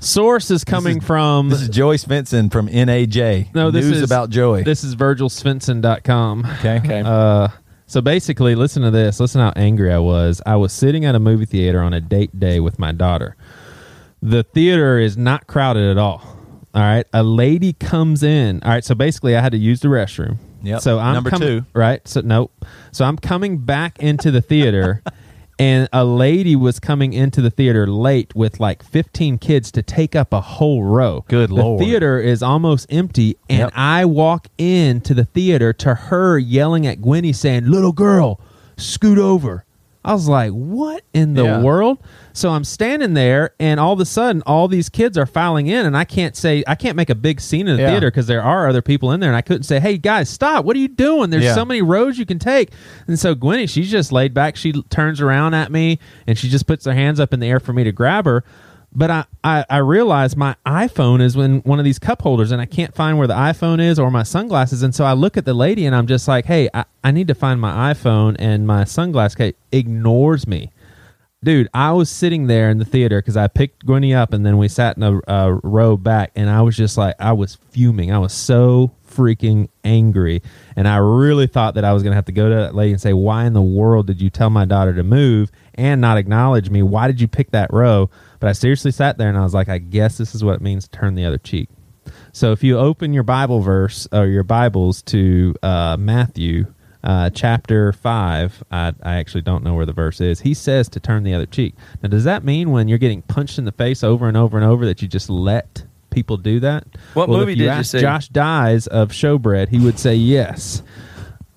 Source is coming from. This is Joey Svendsen from NAJ. no, this news is about Joey. This is VirgilSvensson.com. okay. Okay. Uh, so basically, listen to this. Listen how angry I was. I was sitting at a movie theater on a date day with my daughter. The theater is not crowded at all. All right. A lady comes in. All right. So basically, I had to use the restroom. Yeah. So I'm Number com- two. Right. So nope. So I'm coming back into the theater. And a lady was coming into the theater late with like 15 kids to take up a whole row. Good the Lord. theater is almost empty, and Yep. I walk into the theater to her yelling at Gwenny, saying, "Little girl, scoot over." I was like, "What in the Yeah. world?" So I'm standing there, and all of a sudden, all these kids are filing in, and I can't say, I can't make a big scene in the Yeah. theater because there are other people in there, and I couldn't say, "Hey guys, stop! What are you doing?" There's Yeah. so many rows you can take, and so Gwenny, she's just laid back. She turns around at me, and she just puts her hands up in the air for me to grab her. But I, I, I realize my iPhone is in one of these cup holders and I can't find where the iPhone is or my sunglasses. And so I look at the lady and I'm just like, hey, I, I need to find my iPhone and my sunglass case ignores me. Dude, I was sitting there in the theater because I picked Gwenny up and then we sat in a, a row back and I was just like, I was fuming. I was so freaking angry. And I really thought that I was going to have to go to that lady and say, Why in the world did you tell my daughter to move and not acknowledge me? Why did you pick that row? But I seriously sat there and I was like, I guess this is what it means to turn the other cheek. So if you open your Bible verse or your Bibles to uh, Matthew uh, chapter 5, I, I actually don't know where the verse is. He says to turn the other cheek. Now, does that mean when you're getting punched in the face over and over and over that you just let people do that? What Well, movie if did you ask see? Josh Dies of Showbread, he would say yes.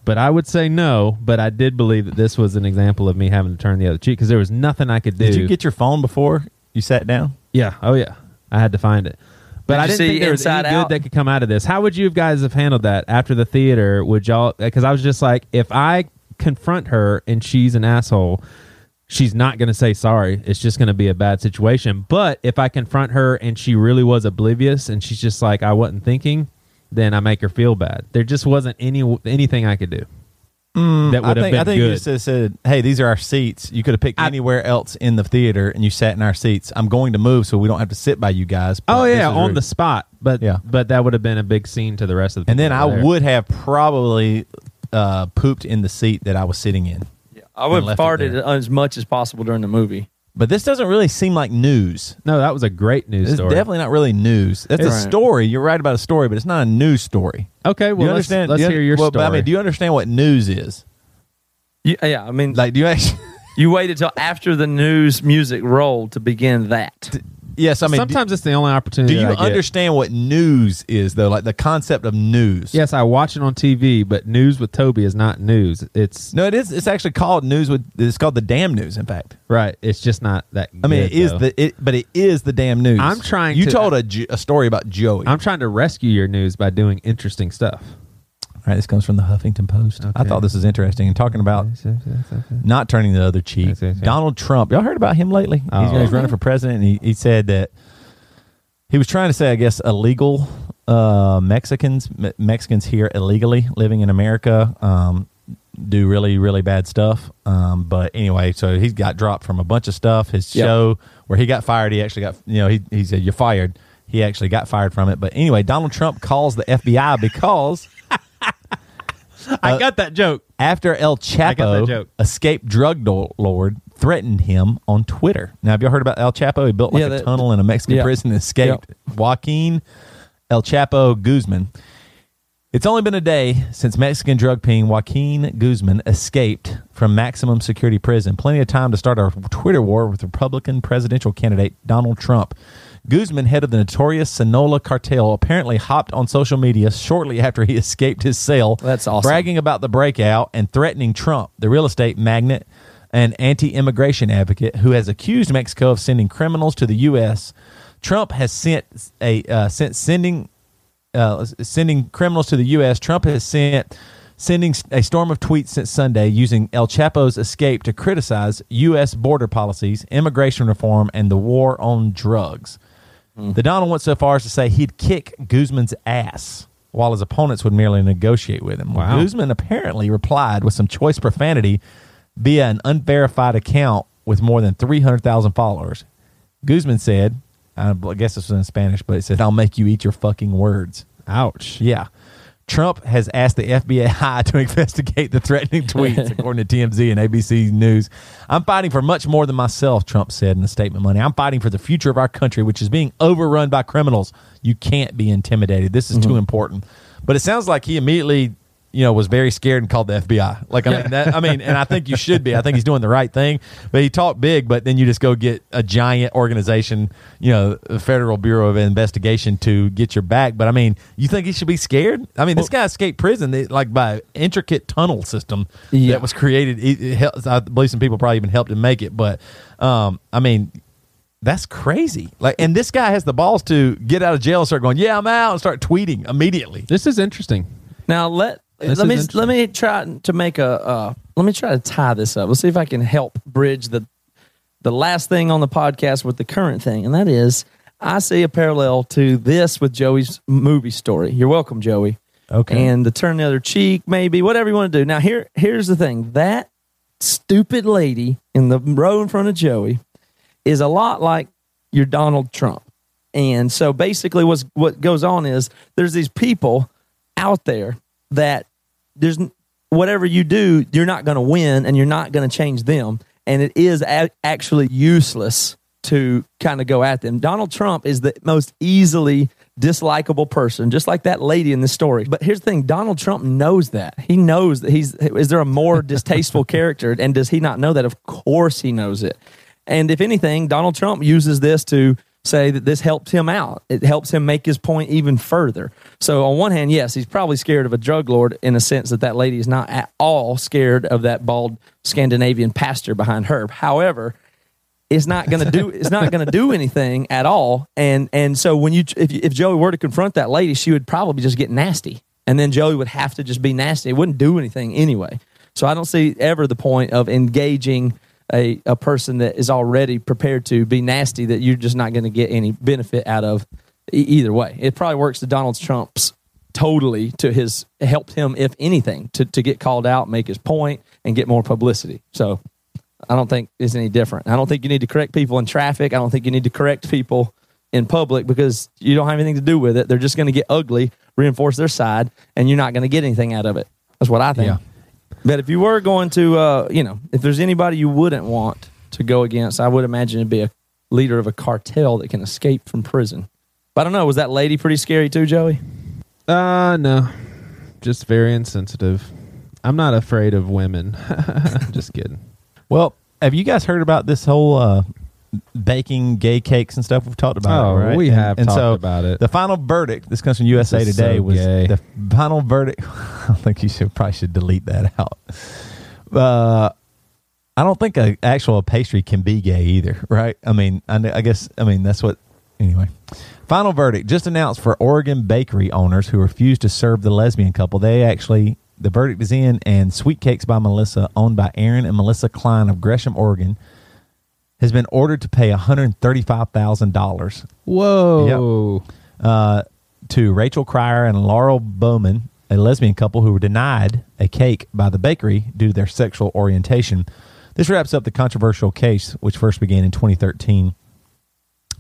But I would say no. But I did believe that this was an example of me having to turn the other cheek because there was nothing I could do. Did you get your phone before you sat down? Yeah. Oh yeah. I had to find it. But Did I didn't see think there was Inside any good Out? that could come out of this. How would you guys have handled that after the theater? Would y'all? Because I was just like, if I confront her and she's an asshole, she's not going to say sorry. It's just going to be a bad situation. But if I confront her and she really was oblivious and she's just like, I wasn't thinking, then I make her feel bad. There just wasn't any anything I could do that Mm, I would have think, been I think you good. just have said, "Hey, these are our seats. You could have picked anywhere else in the theater, and you sat in our seats. I'm going to move, so we don't have to sit by you guys." oh yeah, on rude." the spot. But Yeah. but that would have been a big scene to the rest of the. And then I there. would have probably uh, pooped in the seat that I was sitting in. Yeah, I would have farted as much as possible during the movie. But this doesn't really seem like news. No, that was a great news It's story. definitely not really news. That's a Right. story. You're right about a story, but it's not a news story. Okay, well you let's, understand? let's do you- hear your well, story. But I mean, do you understand what news is? You, uh, yeah, I mean, Like, do you actually? you waited till after the news music rolled to begin that. Yes, I mean, do- Sometimes it's the only opportunity. do you understand what news is though? Like the concept of news. Yes, I watch it on TV, but news with Toby is not news. It's No, it is. It's actually called news. With it's called the damn news. In fact, right. It's just not that. I mean, good, it is though. the. It, but it is the damn news. I'm trying You to- told a, a story about Joey. I'm trying to rescue your news by doing interesting stuff. All right, this comes from the Huffington Post. I thought this was interesting. And talking about not turning the other cheek. Donald Trump. Y'all heard about him lately? He's, Oh. he's running for president, and he, he said that he was trying to say, I guess, illegal uh, Mexicans, Me- Mexicans here illegally living in America, um, do really, really bad stuff. Um, but anyway, so he's got dropped from a bunch of stuff. His Yep. show where he got fired, he actually got, you know, he, he said, You're fired. He actually got fired from it. But anyway, Donald Trump calls the FBI because I uh, got that joke. after El Chapo, joke. escaped drug do- lord, threatened him on Twitter. Now, have you all heard about El Chapo? He built like Yeah, a tunnel in a Mexican yeah. prison and escaped. Joaquin El Chapo Guzman. It's only been a day since Mexican drug king Joaquin Guzman escaped from maximum security prison. Plenty of time to start a Twitter war with Republican presidential candidate Donald Trump. Guzman, head of the notorious Sonora cartel, apparently hopped on social media shortly after he escaped his cell. That's awesome. Bragging about the breakout and threatening Trump, the real estate magnate and anti immigration advocate who has accused Mexico of sending criminals to the U.S. Trump has sent a uh, sent sending uh, sending criminals to the U.S. Trump has sent sending a storm of tweets since Sunday using El Chapo's escape to criticize U.S. border policies, immigration reform, and the war on drugs. Hmm. The Donald went so far as to say he'd kick Guzman's ass, while his opponents would merely negotiate with him. Wow. Guzman apparently replied with some choice profanity via an unverified account with more than 300,000 followers. Guzman said, I guess this was in Spanish, but it said, I'll make you eat your fucking words. Ouch. Yeah. Trump has asked the FBI to investigate the threatening tweets, according to TMZ and ABC News. I'm fighting for much more than myself, Trump said in a statement Monday. I'm fighting for the future of our country, which is being overrun by criminals. You can't be intimidated. This is too mm-hmm. important. But it sounds like he immediately, you know, was very scared and called the FBI. Like, I mean, that, I mean, and I think you should be. I think he's doing the right thing. But he talked big, but then you just go get a giant organization, you know, the Federal Bureau of Investigation to get your back. But I mean, you think he should be scared? I mean, this guy escaped prison they- like by an intricate tunnel system Yeah. that was created. It, it helps, I believe some people probably even helped him make it. But um, I mean, that's crazy. Like, and this guy has the balls to get out of jail and start going, "Yeah, I'm out," and start tweeting immediately. This is interesting. Now let This let me let me try to make a uh, let me try to tie this up. Let's see if I can help bridge the the last thing on the podcast with the current thing, and that is I see a parallel to this with Joey's movie story. You're welcome, Joey. Okay. And the turn the other cheek, maybe whatever you want to do. Now here here's the thing that stupid lady in the row in front of Joey is a lot like your Donald Trump. And so basically what's what goes on is there's these people out there that there's whatever you do, you're not going to win and you're not going to change them. And it is a- actually useless to kind of go at them. Donald Trump is the most easily dislikable person, just like that lady in the story. But here's the thing Donald Trump knows that. He knows that he's, is there a more distasteful character? And does he not know that? Of course he knows it. And if anything, Donald Trump uses this to say that this helps him out. It helps him make his point even further. So on one hand, yes, he's probably scared of a drug lord in a sense that that lady is not at all scared of that bald Scandinavian pastor behind her. However, it's not going to do it's not going to do anything at all. And and so when you if if Joey were to confront that lady, she would probably just get nasty, and then Joey would have to just be nasty. It wouldn't do anything anyway. So I don't see ever the point of engaging a, a person that is already prepared to be nasty that you're just not going to get any benefit out of e- either way. It probably works to Donald Trump's totally to his helped him if anything to, to get called out, make his point, and get more publicity. So I don't think it's any different. I don't think you need to correct people in traffic. I don't think you need to correct people in public because you don't have anything to do with it. They're just going to get ugly, reinforce their side, and you're not going to get anything out of it. That's what I think. Yeah. But if you were going to, uh, you know, if there's anybody you wouldn't want to go against, I would imagine it'd be a leader of a cartel that can escape from prison. But I don't know. Was that lady pretty scary too, Joey? Uh, no, just very insensitive. I'm not afraid of women. just kidding. Well, have you guys heard about this whole uh, baking gay cakes and stuff? We've talked about Oh, it, right? we And- have and talked so about it. The final verdict. This comes from USA Today. so was gay. the final verdict? I think you should probably should delete that out. Uh, I don't think a actual pastry can be gay either, right? I mean, I, I guess I mean that's what. Anyway, final verdict just announced for Oregon bakery owners who refused to serve the lesbian couple. They actually the verdict is in, and Sweet Cakes by Melissa, owned by Aaron and Melissa Klein of Gresham, Oregon, has been ordered to pay one hundred thirty-five thousand dollars Whoa. uh, to Rachel Cryer and Laurel Bowman, a lesbian couple who were denied a cake by the bakery due to their sexual orientation. This wraps up the controversial case, which first began in 2013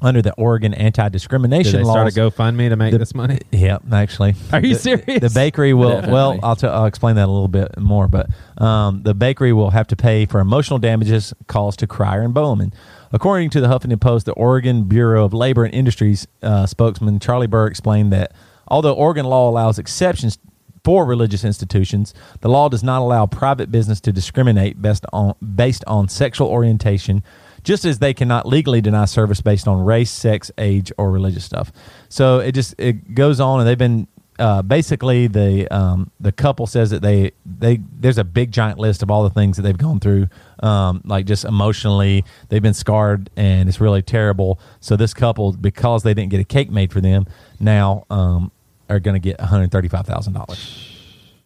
under the Oregon anti-discrimination they laws. start a GoFundMe to make The- this money? Yeah, actually. Are you The- serious? The bakery will. Definitely. Well, I'll, t- I'll explain that a little bit more. But um, the bakery will have to pay for emotional damages caused to Cryer and Bowman. According to the Huffington Post, the Oregon Bureau of Labor and Industries uh, spokesman Charlie Burr explained that although Oregon law allows exceptions for religious institutions, the law does not allow private business to discriminate based on based on sexual orientation, just as they cannot legally deny service based on race, sex, age, or religious stuff. So it just it goes on, and they've been uh, basically the um, the couple says that they they there's a big giant list of all the things that they've gone through, um, like just emotionally they've been scarred, and it's really terrible. So this couple, because they didn't get a cake made for them, now um, are going to get one hundred thirty five thousand dollars,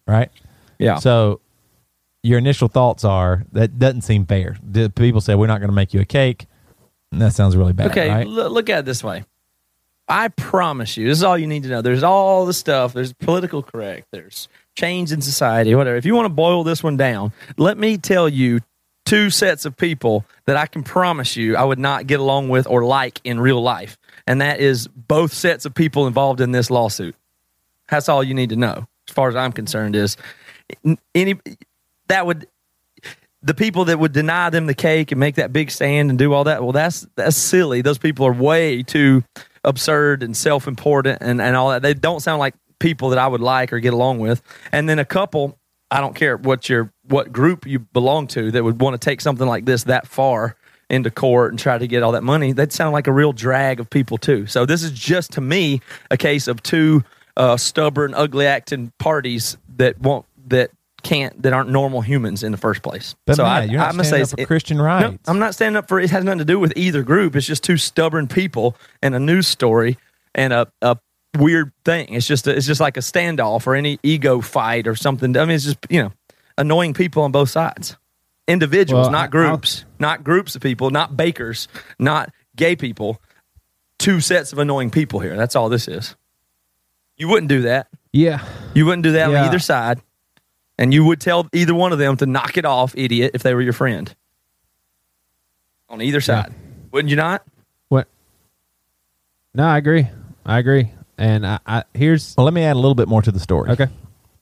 right? Yeah. So your initial thoughts are that doesn't seem fair. The people say we're not going to make you a cake. And that sounds really bad. Okay, right? l- look at it this way. I promise you, this is all you need to know. There's all the stuff. There's political correct. There's change in society, whatever. If you want to boil this one down, let me tell you two sets of people that I can promise you I would not get along with or like in real life. And that is both sets of people involved in this lawsuit. That's all you need to know, as far as I'm concerned, is any that would the people that would deny them the cake and make that big stand and do all that, well, that's that's silly. Those people are way too absurd and self important and, and all that. They don't sound like people that I would like or get along with. And then a couple, I don't care what your what group you belong to that would want to take something like this that far into court and try to get all that money, they'd sound like a real drag of people too. So this is just to me a case of two uh, stubborn, ugly acting parties that won't that can't that aren't normal humans in the first place. But so Matt, I, you're not I'm gonna say up for it- Christian No. I'm not standing up for it. Has nothing to do with either group. It's just two stubborn people and a news story and a, a weird thing. It's just a, it's just like a standoff or any ego fight or something. I mean, it's just you know annoying people on both sides. Individuals, Well, not groups, not groups of people, not bakers, not gay people. Two sets of annoying people here. That's all this is. You wouldn't do that. Yeah. You wouldn't do that Yeah. on either side. And you would tell either one of them to knock it off, idiot, if they were your friend. On either side. Wouldn't you not? What? No, I agree. I agree. And I, I here's Well, let me add a little bit more to the story. okay.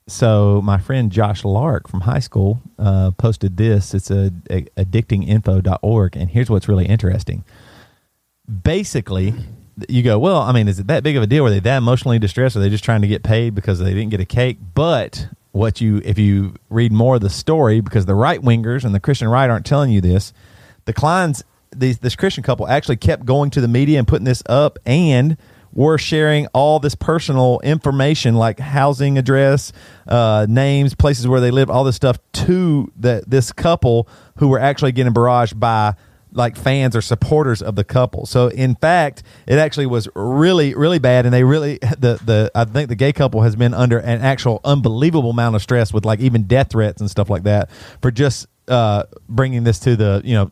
So my friend Josh Lark from high school uh, posted this. It's a, a addictinginfo.org, and here's what's really interesting. Basically, you go, well, I mean, is it that big of a deal? Were they that emotionally distressed? Are they just trying to get paid because they didn't get a cake? But what you, if you read more of the story, because the right wingers and the Christian right aren't telling you this, the Kleins these this Christian couple actually kept going to the media and putting this up and were sharing all this personal information like housing address, uh, names, places where they live, all this stuff to the this couple who were actually getting barraged by like fans or supporters of the couple. So in fact, it actually was really really bad and they really the the I think the gay couple has been under an actual unbelievable amount of stress with like even death threats and stuff like that for just uh bringing this to the, you know,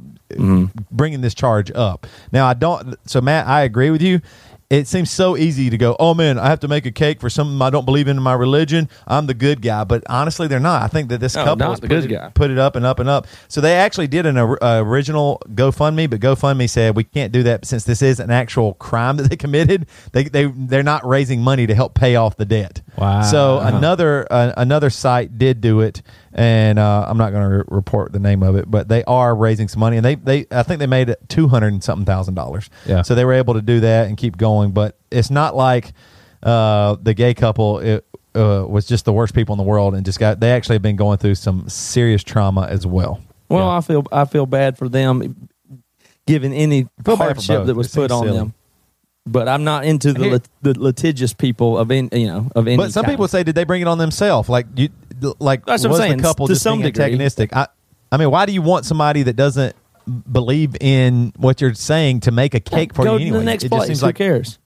bringing this charge up. Now I don't so Matt, I agree with you. It seems so easy to go, oh man, I have to make a cake for something I don't believe in in my religion. I'm the good guy, but honestly, they're not. I think that this No, couple has put it- put it up and up and up. So they actually did an or- uh, original GoFundMe, but GoFundMe said we can't do that since this is an actual crime that they committed. They they they're not raising money to help pay off the debt. Wow. So another uh, another site did do it, and uh, I'm not going to re- report the name of it, but they are raising some money, and they they I think they made it two hundred and something thousand dollars. Yeah. So they were able to do that and keep going, but it's not like uh, the gay couple. It, uh, was just the worst people in the world, and just got. They actually have been going through some serious trauma as well. Well, I feel I feel bad for them, given any feel bad for hardship that was It put on silly. them. But I'm not into the Here- lit, the litigious people of any you know of any. But some kind. people say, did they bring it on themselves? Like you, like That's what I'm was saying, the couple to just some being degree. antagonistic? I, I mean, why do you want somebody that doesn't believe in what you're saying to make a cake for go you to anyway? the next it place. just seems Who like cares?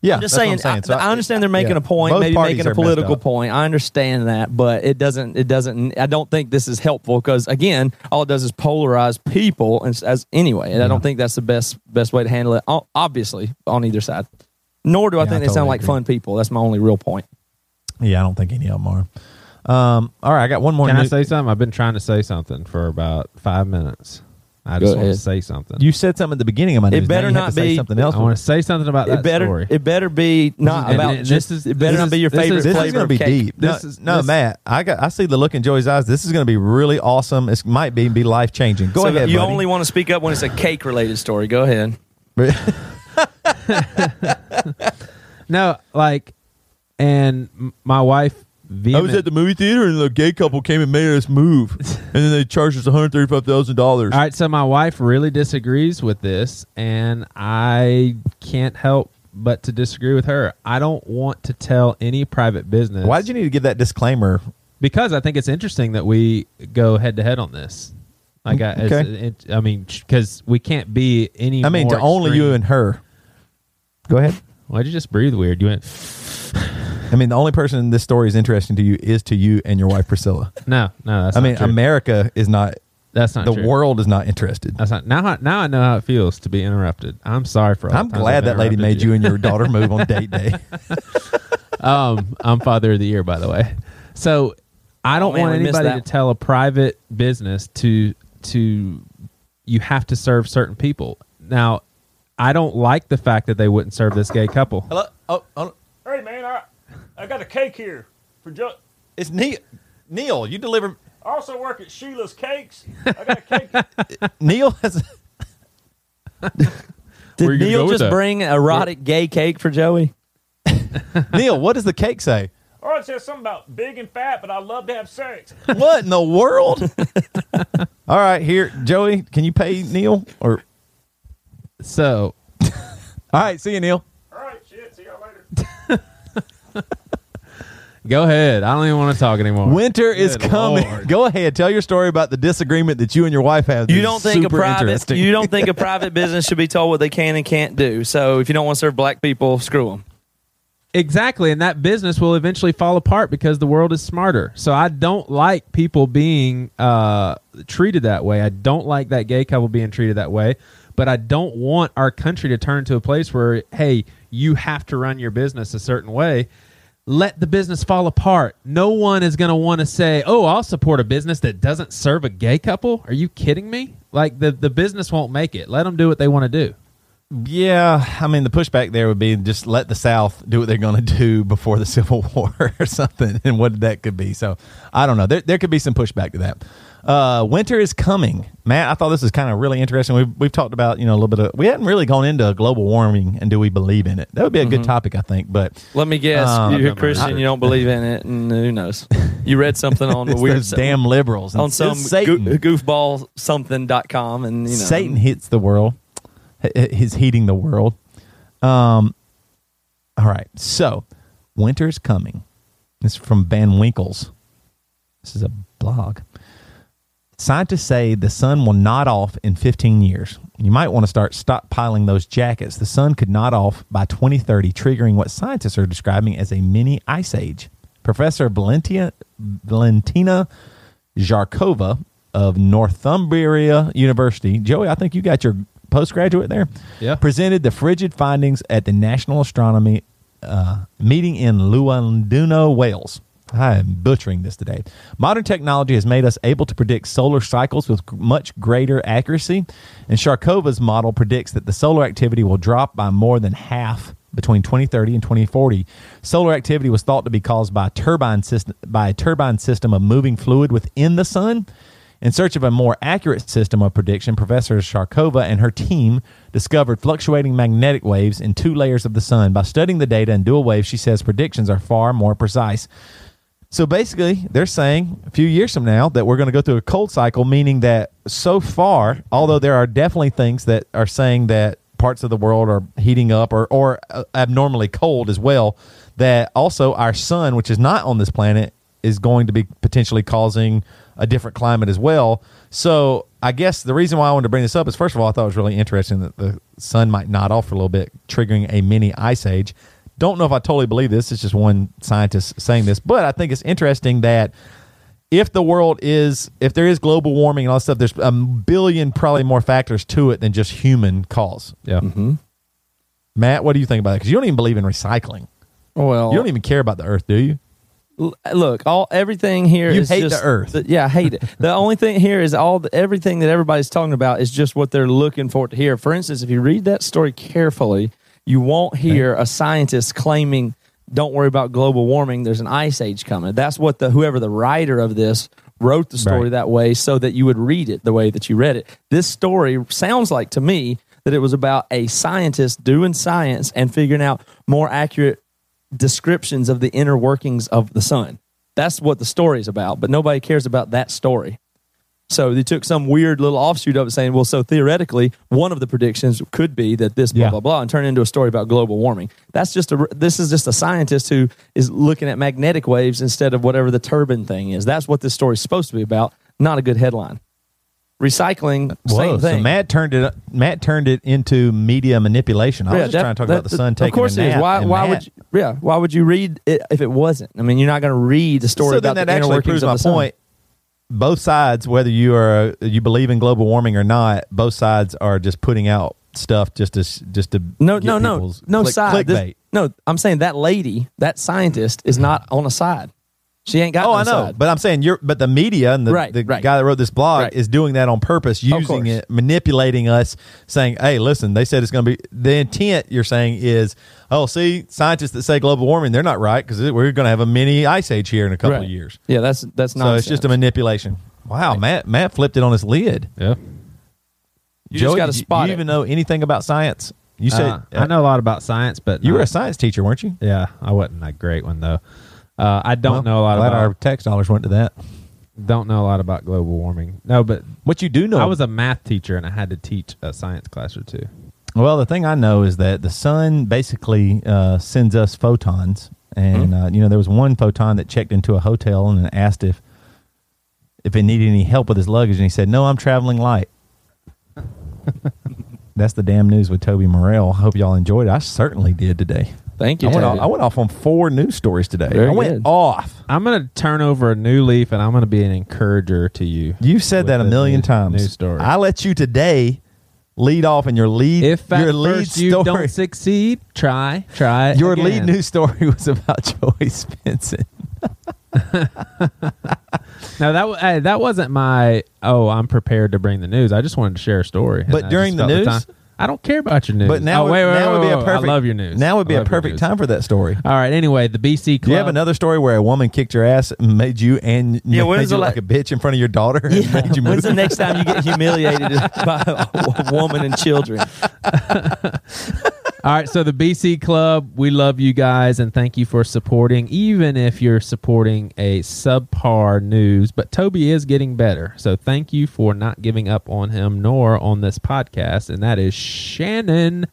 yeah. I'm just that's what saying. I'm saying. I, I understand they're making yeah. a point, Both maybe parties making a messed political up. point. I understand that, but it doesn't. It doesn't. I don't think this is helpful because again, all it does is polarize people. And s- as anyway, and I don't think that's the best best way to handle it. o- Obviously, on either side. Nor do I Yeah, think I they sound totally like agree. fun people. That's my only real point. Yeah, I don't think any of them are. Um, all right, I got one more. Can I new- say something? I've been trying to say something for about five minutes. I Go just want ahead. to say something. You said something at the beginning of my It news. Now better you have not to say be- something else. I want to say something about that It better. story. It better be not And- about and just. this is- it better this not be is- your this is- favorite this is flavor going to of be cake. deep. No, is- no, this- Matt. I got. I see the look in Joey's eyes. This is going to be really awesome. It might be be life changing. Go So ahead. you buddy. only want to speak up when it's a cake related story. Go ahead. no, like, and m- my wife. I was at the movie theater and the gay couple came and made us move, and then they charged us one hundred thirty-five thousand dollars. All right, so my wife really disagrees with this, and I can't help but to disagree with her. I don't want to tell any private business. Why did you need to give that disclaimer? Because I think it's interesting that we go head to head on this. Like, mm, I, it's- Okay. it, I mean, because we can't be any. I mean, more to only extreme. you and her. Go ahead. Why'd you just breathe weird? You went I mean, the only person this story is interesting to you is to you and your wife Priscilla. no, no. That's I not mean, true. America is not. that's not the true. world is not interested. That's not now. I- Now I know how it feels to be interrupted. I'm sorry for. All I'm the times glad I've that lady interrupted made you and your daughter move on date day. um, I'm father of the year, by the way. So I don't Oh, man, want we missed anybody to that. tell a private business to to you have to serve certain people. Now, I don't like the fact that they wouldn't serve this gay couple. Hello. Oh, oh, Hey man, I I got a cake here for Joe. it's Neil. Neil, you deliver. I also work at Sheila's Cakes. I got a cake. Neil has. Did Where you gonna Neil go just bring erotic gay cake for Joey? Neil, what does the cake say? oh, it says something about big and fat, but I love to have sex. What in the world? All right, here, Joey, can you pay Neil? Or So all right, see you, Neil. All right, shit. See y'all later. go ahead. I don't even want to talk anymore. Winter is Good coming. Lord. Go ahead, tell your story about the disagreement that you and your wife have. You don't think a private you don't think a private business should be told what they can and can't do. So if you don't want to serve black people, screw them. Exactly, and that business will eventually fall apart because the world is smarter. So I don't like people being uh, treated that way. I don't like that gay couple being treated that way. But I don't want our country to turn to a place where, hey, you have to run your business a certain way. Let the business fall apart. No one is going to want to say, "Oh, I'll support a business that doesn't serve a gay couple." Are you kidding me? Like the the business won't make it. Let them do what they want to do. Yeah, I mean the pushback there would be just let the South do what they're going to do before the Civil War or something, and what that could be. So I don't know. There there could be some pushback to that. Uh, winter is coming, Matt. I thought this was kind of really interesting. We've we've talked about you know a little bit of we hadn't really gone into global warming and do we believe in it? That would be a good topic, I think. But Let me guess. Um, you're a Christian. You don't believe in it, and who knows? You read something on a it's weird damn liberals on It's some Satan. goo- goofball something.com, and you know Satan hits the world. H- He's heating the world. Um, all right. So, winter's coming. This is from Van Winkles. This is a blog. Scientists say the sun will nod off in 15 years. You might want to start stockpiling those jackets. The sun could nod off by 2030, triggering what scientists are describing as a mini ice age. Professor Valentina, Valentina Zharkova of Northumbria University. Joey, I think you got your postgraduate there. Yeah. Presented the frigid findings at the National Astronomy uh, meeting in Llandudno, Wales. I am butchering this today. Modern technology has made us able to predict solar cycles with much greater accuracy, and Zharkova's model predicts that the solar activity will drop by more than half between 2030 and 2040. Solar activity was thought to be caused by a turbine system by a turbine system of moving fluid within the sun. In search of a more accurate system of prediction, Professor Sharkova and her team discovered fluctuating magnetic waves in two layers of the sun. By studying the data in dual waves, she says predictions are far more precise. So basically, they're saying a few years from now that we're going to go through a cold cycle, meaning that so far, although there are definitely things that are saying that parts of the world are heating up or, or uh, abnormally cold as well, that also our sun, which is not on this planet, is going to be potentially causing a different climate as well. So I guess the reason why I wanted to bring this up is first of all, I thought it was really interesting that the sun might nod off for a little bit, triggering a mini ice age. Don't know if I totally believe this. It's just one scientist saying this, but I think it's interesting that if the world is, if there is global warming and all that stuff, there's a billion probably more factors to it than just human cause. Yeah. Mm-hmm. Matt, what do you think about that? Because you don't even believe in recycling. Well, You don't even care about the earth, do you? Look all everything here You is hate just- the earth. yeah i hate it the only thing here is all the, everything that everybody's talking about is just what they're looking for to hear for instance if you read that story carefully you won't hear a scientist claiming don't worry about global warming there's an ice age coming that's what the whoever the writer of this wrote the story Right. that way so that you would read it the way that you read it this story sounds like to me that it was about a scientist doing science and figuring out more accurate descriptions of the inner workings of the sun. That's what the story is about, but nobody cares about that story. So they took some weird little offshoot of it saying, well, so theoretically, one of the predictions could be that this blah Yeah. blah blah, and turn into a story about global warming. That's just a this is just a scientist who is looking at magnetic waves instead of whatever the turbine thing is. That's what this story is supposed to be about. Not a good headline. Recycling, Whoa, same so thing. Matt turned it Matt turned it into media manipulation. I was just that- trying to talk that- about the sun taking Of course a it is. nap. Why? Why Matt- would? You, yeah. Why would you read it if it wasn't? I mean, you're not going to read the story so about then that the inner actually proves of my the sun. point. Both sides, whether you are you believe in global warming or not, both sides are just putting out stuff just to just to No, no, no, no click- side. This- no, I'm saying that lady, that scientist, is not on a side. She ain't got. Oh, no I know, side. but I'm saying you're. But the media and the, Right, the right. guy that wrote this blog Right. is doing that on purpose, using it, manipulating us, saying, "Hey, listen, they said it's going to be." The intent you're saying is, "Oh, see, scientists that say global warming, they're not right because we're going to have a mini ice age here in a couple Right. of years." Yeah, that's that's not. So it's just a manipulation. Wow, Matt Matt flipped it on his lid. Yeah. You just gotta did you- spot you even know anything about science? You said Uh, I know a lot about science, but you were a science teacher, weren't you? Yeah, I wasn't a great one though. Uh, I don't Well, know a lot glad about our tax dollars went to that. don't know a lot about global warming. No, but What you do know, I was a math teacher and I had to teach a science class or two. Well, the thing I know is that the sun basically uh, sends us photons, and uh, you know there was one photon that checked into a hotel and asked if if it needed any help with his luggage, and he said, "No, I'm traveling light." That's the damn news with Toby Morrell. Hope y'all enjoyed it. I certainly did today. Thank you. I went, off, I went off on four news stories today. Very I went good. off. I'm going to turn over a new leaf and I'm going to be an encourager to you. You've said that a million news- times. News story. I let you today lead off in your lead. if at your lead first you story. don't succeed, try, try. Your again. lead news story was about Joey Svendsen. No, that wa- hey, that wasn't my. Oh, I'm prepared to bring the news. I just wanted to share a story. But during the felt news, time- I don't care about your news. But now, oh, wait, wait, now wait, would be a perfect. I love your news. Now would be I a love your perfect time for that story. All right. Anyway, the BC Club. Do you have another story where a woman kicked your ass and made you and Yeah, made when's you the like a bitch in front of your daughter? and made you When's the next time you get humiliated by a woman and children? All right, so the BC Club, we love you guys and thank you for supporting, even if you're supporting a subpar news. But Toby is getting better. So thank you for not giving up on him nor on this podcast. And that is Shannon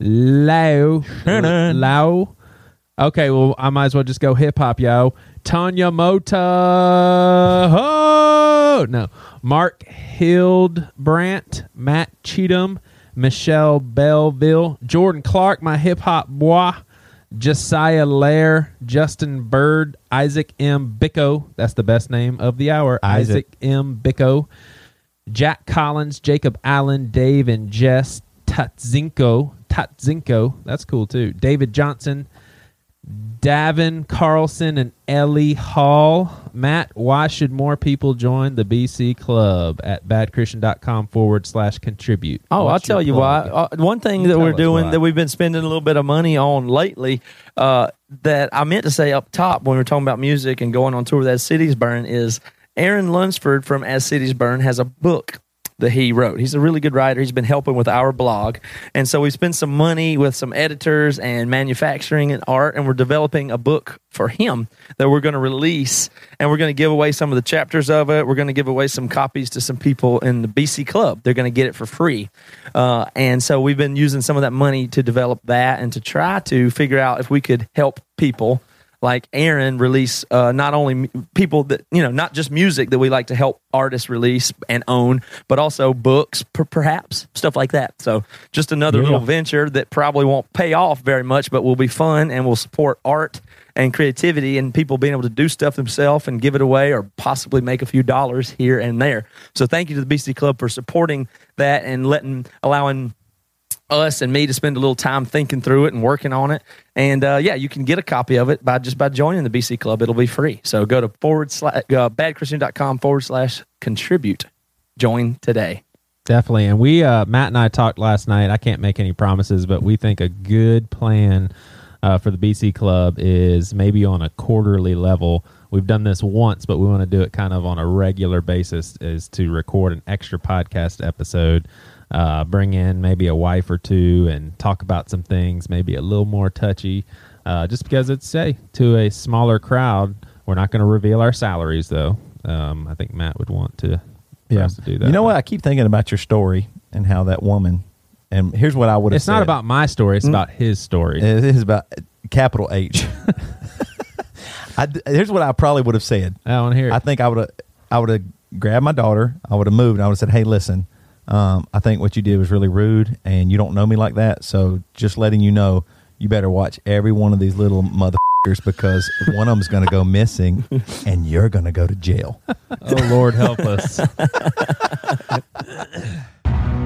Lau. Shannon. Lau. Okay, well, I might as well just go hip hop, yo. Tanya Mota. Oh, no. Mark Hildbrandt, Matt Cheatham, Michelle Belleville, Jordan Clark, my hip hop boy, Josiah Lair, Justin Bird, Isaac M. Bicko. That's the best name of the hour. Isaac. Isaac M. Bicko. Jack Collins, Jacob Allen, Dave and Jess Tatzinko. Tatzinko. That's cool too. David Johnson, Davin Carlson, and Ellie Hall. Matt, why should more people join the BC Club at badchristian.com forward slash contribute? Oh, What's I'll tell your you why. Uh, one thing that we're doing why. that we've been spending a little bit of money on lately, uh, that I meant to say up top when we were talking about music and going on tour with As Cities Burn is Aaron Lunsford from As Cities Burn has a book that he wrote. He's a really good writer. He's been helping with our blog. And so we spent some money with some editors and manufacturing and art, and we're developing a book for him that we're going to release. And we're going to give away some of the chapters of it. We're going to give away some copies to some people in the BC Club. They're going to get it for free. Uh, and so we've been using some of that money to develop that and to try to figure out if we could help people like Aaron release uh, not only people that you know not just music that we like to help artists release and own, but also books, per- perhaps stuff like that. So just another little venture that probably won't pay off very much, but will be fun and will support art and creativity and people being able to do stuff themselves and give it away or possibly make a few dollars here and there. So thank you to the BC Club for supporting that and letting allowing us and me to spend a little time thinking through it and working on it. And uh, yeah, you can get a copy of it by just by joining the BC Club. It'll be free. So go to forward slash uh, badchristian.com forward slash contribute. Join today. Definitely. And we, uh, Matt and I talked last night. I can't make any promises, but we think a good plan uh, for the BC Club is maybe on a quarterly level. We've done this once, but we want to do it kind of on a regular basis is to record an extra podcast episode, uh, bring in maybe a wife or two and talk about some things, maybe a little more touchy, uh, just because it's, say, to a smaller crowd. We're not going to reveal our salaries, though. Um, I think Matt would want to, us to do that. You know what? I keep thinking about your story and how that woman. And here's what I would have. It's not about my story. It's about his story. It is about capital H. I, here's what I probably would have said. I want to hear it. I think I would have. I would have grabbed my daughter. I would have moved. And I would have said, "Hey, listen. Um, I think what you did was really rude, and you don't know me like that. So just letting you know, you better watch every one of these little motherfuckers because one of them's going to go missing, and you're going to go to jail." oh Lord, help us.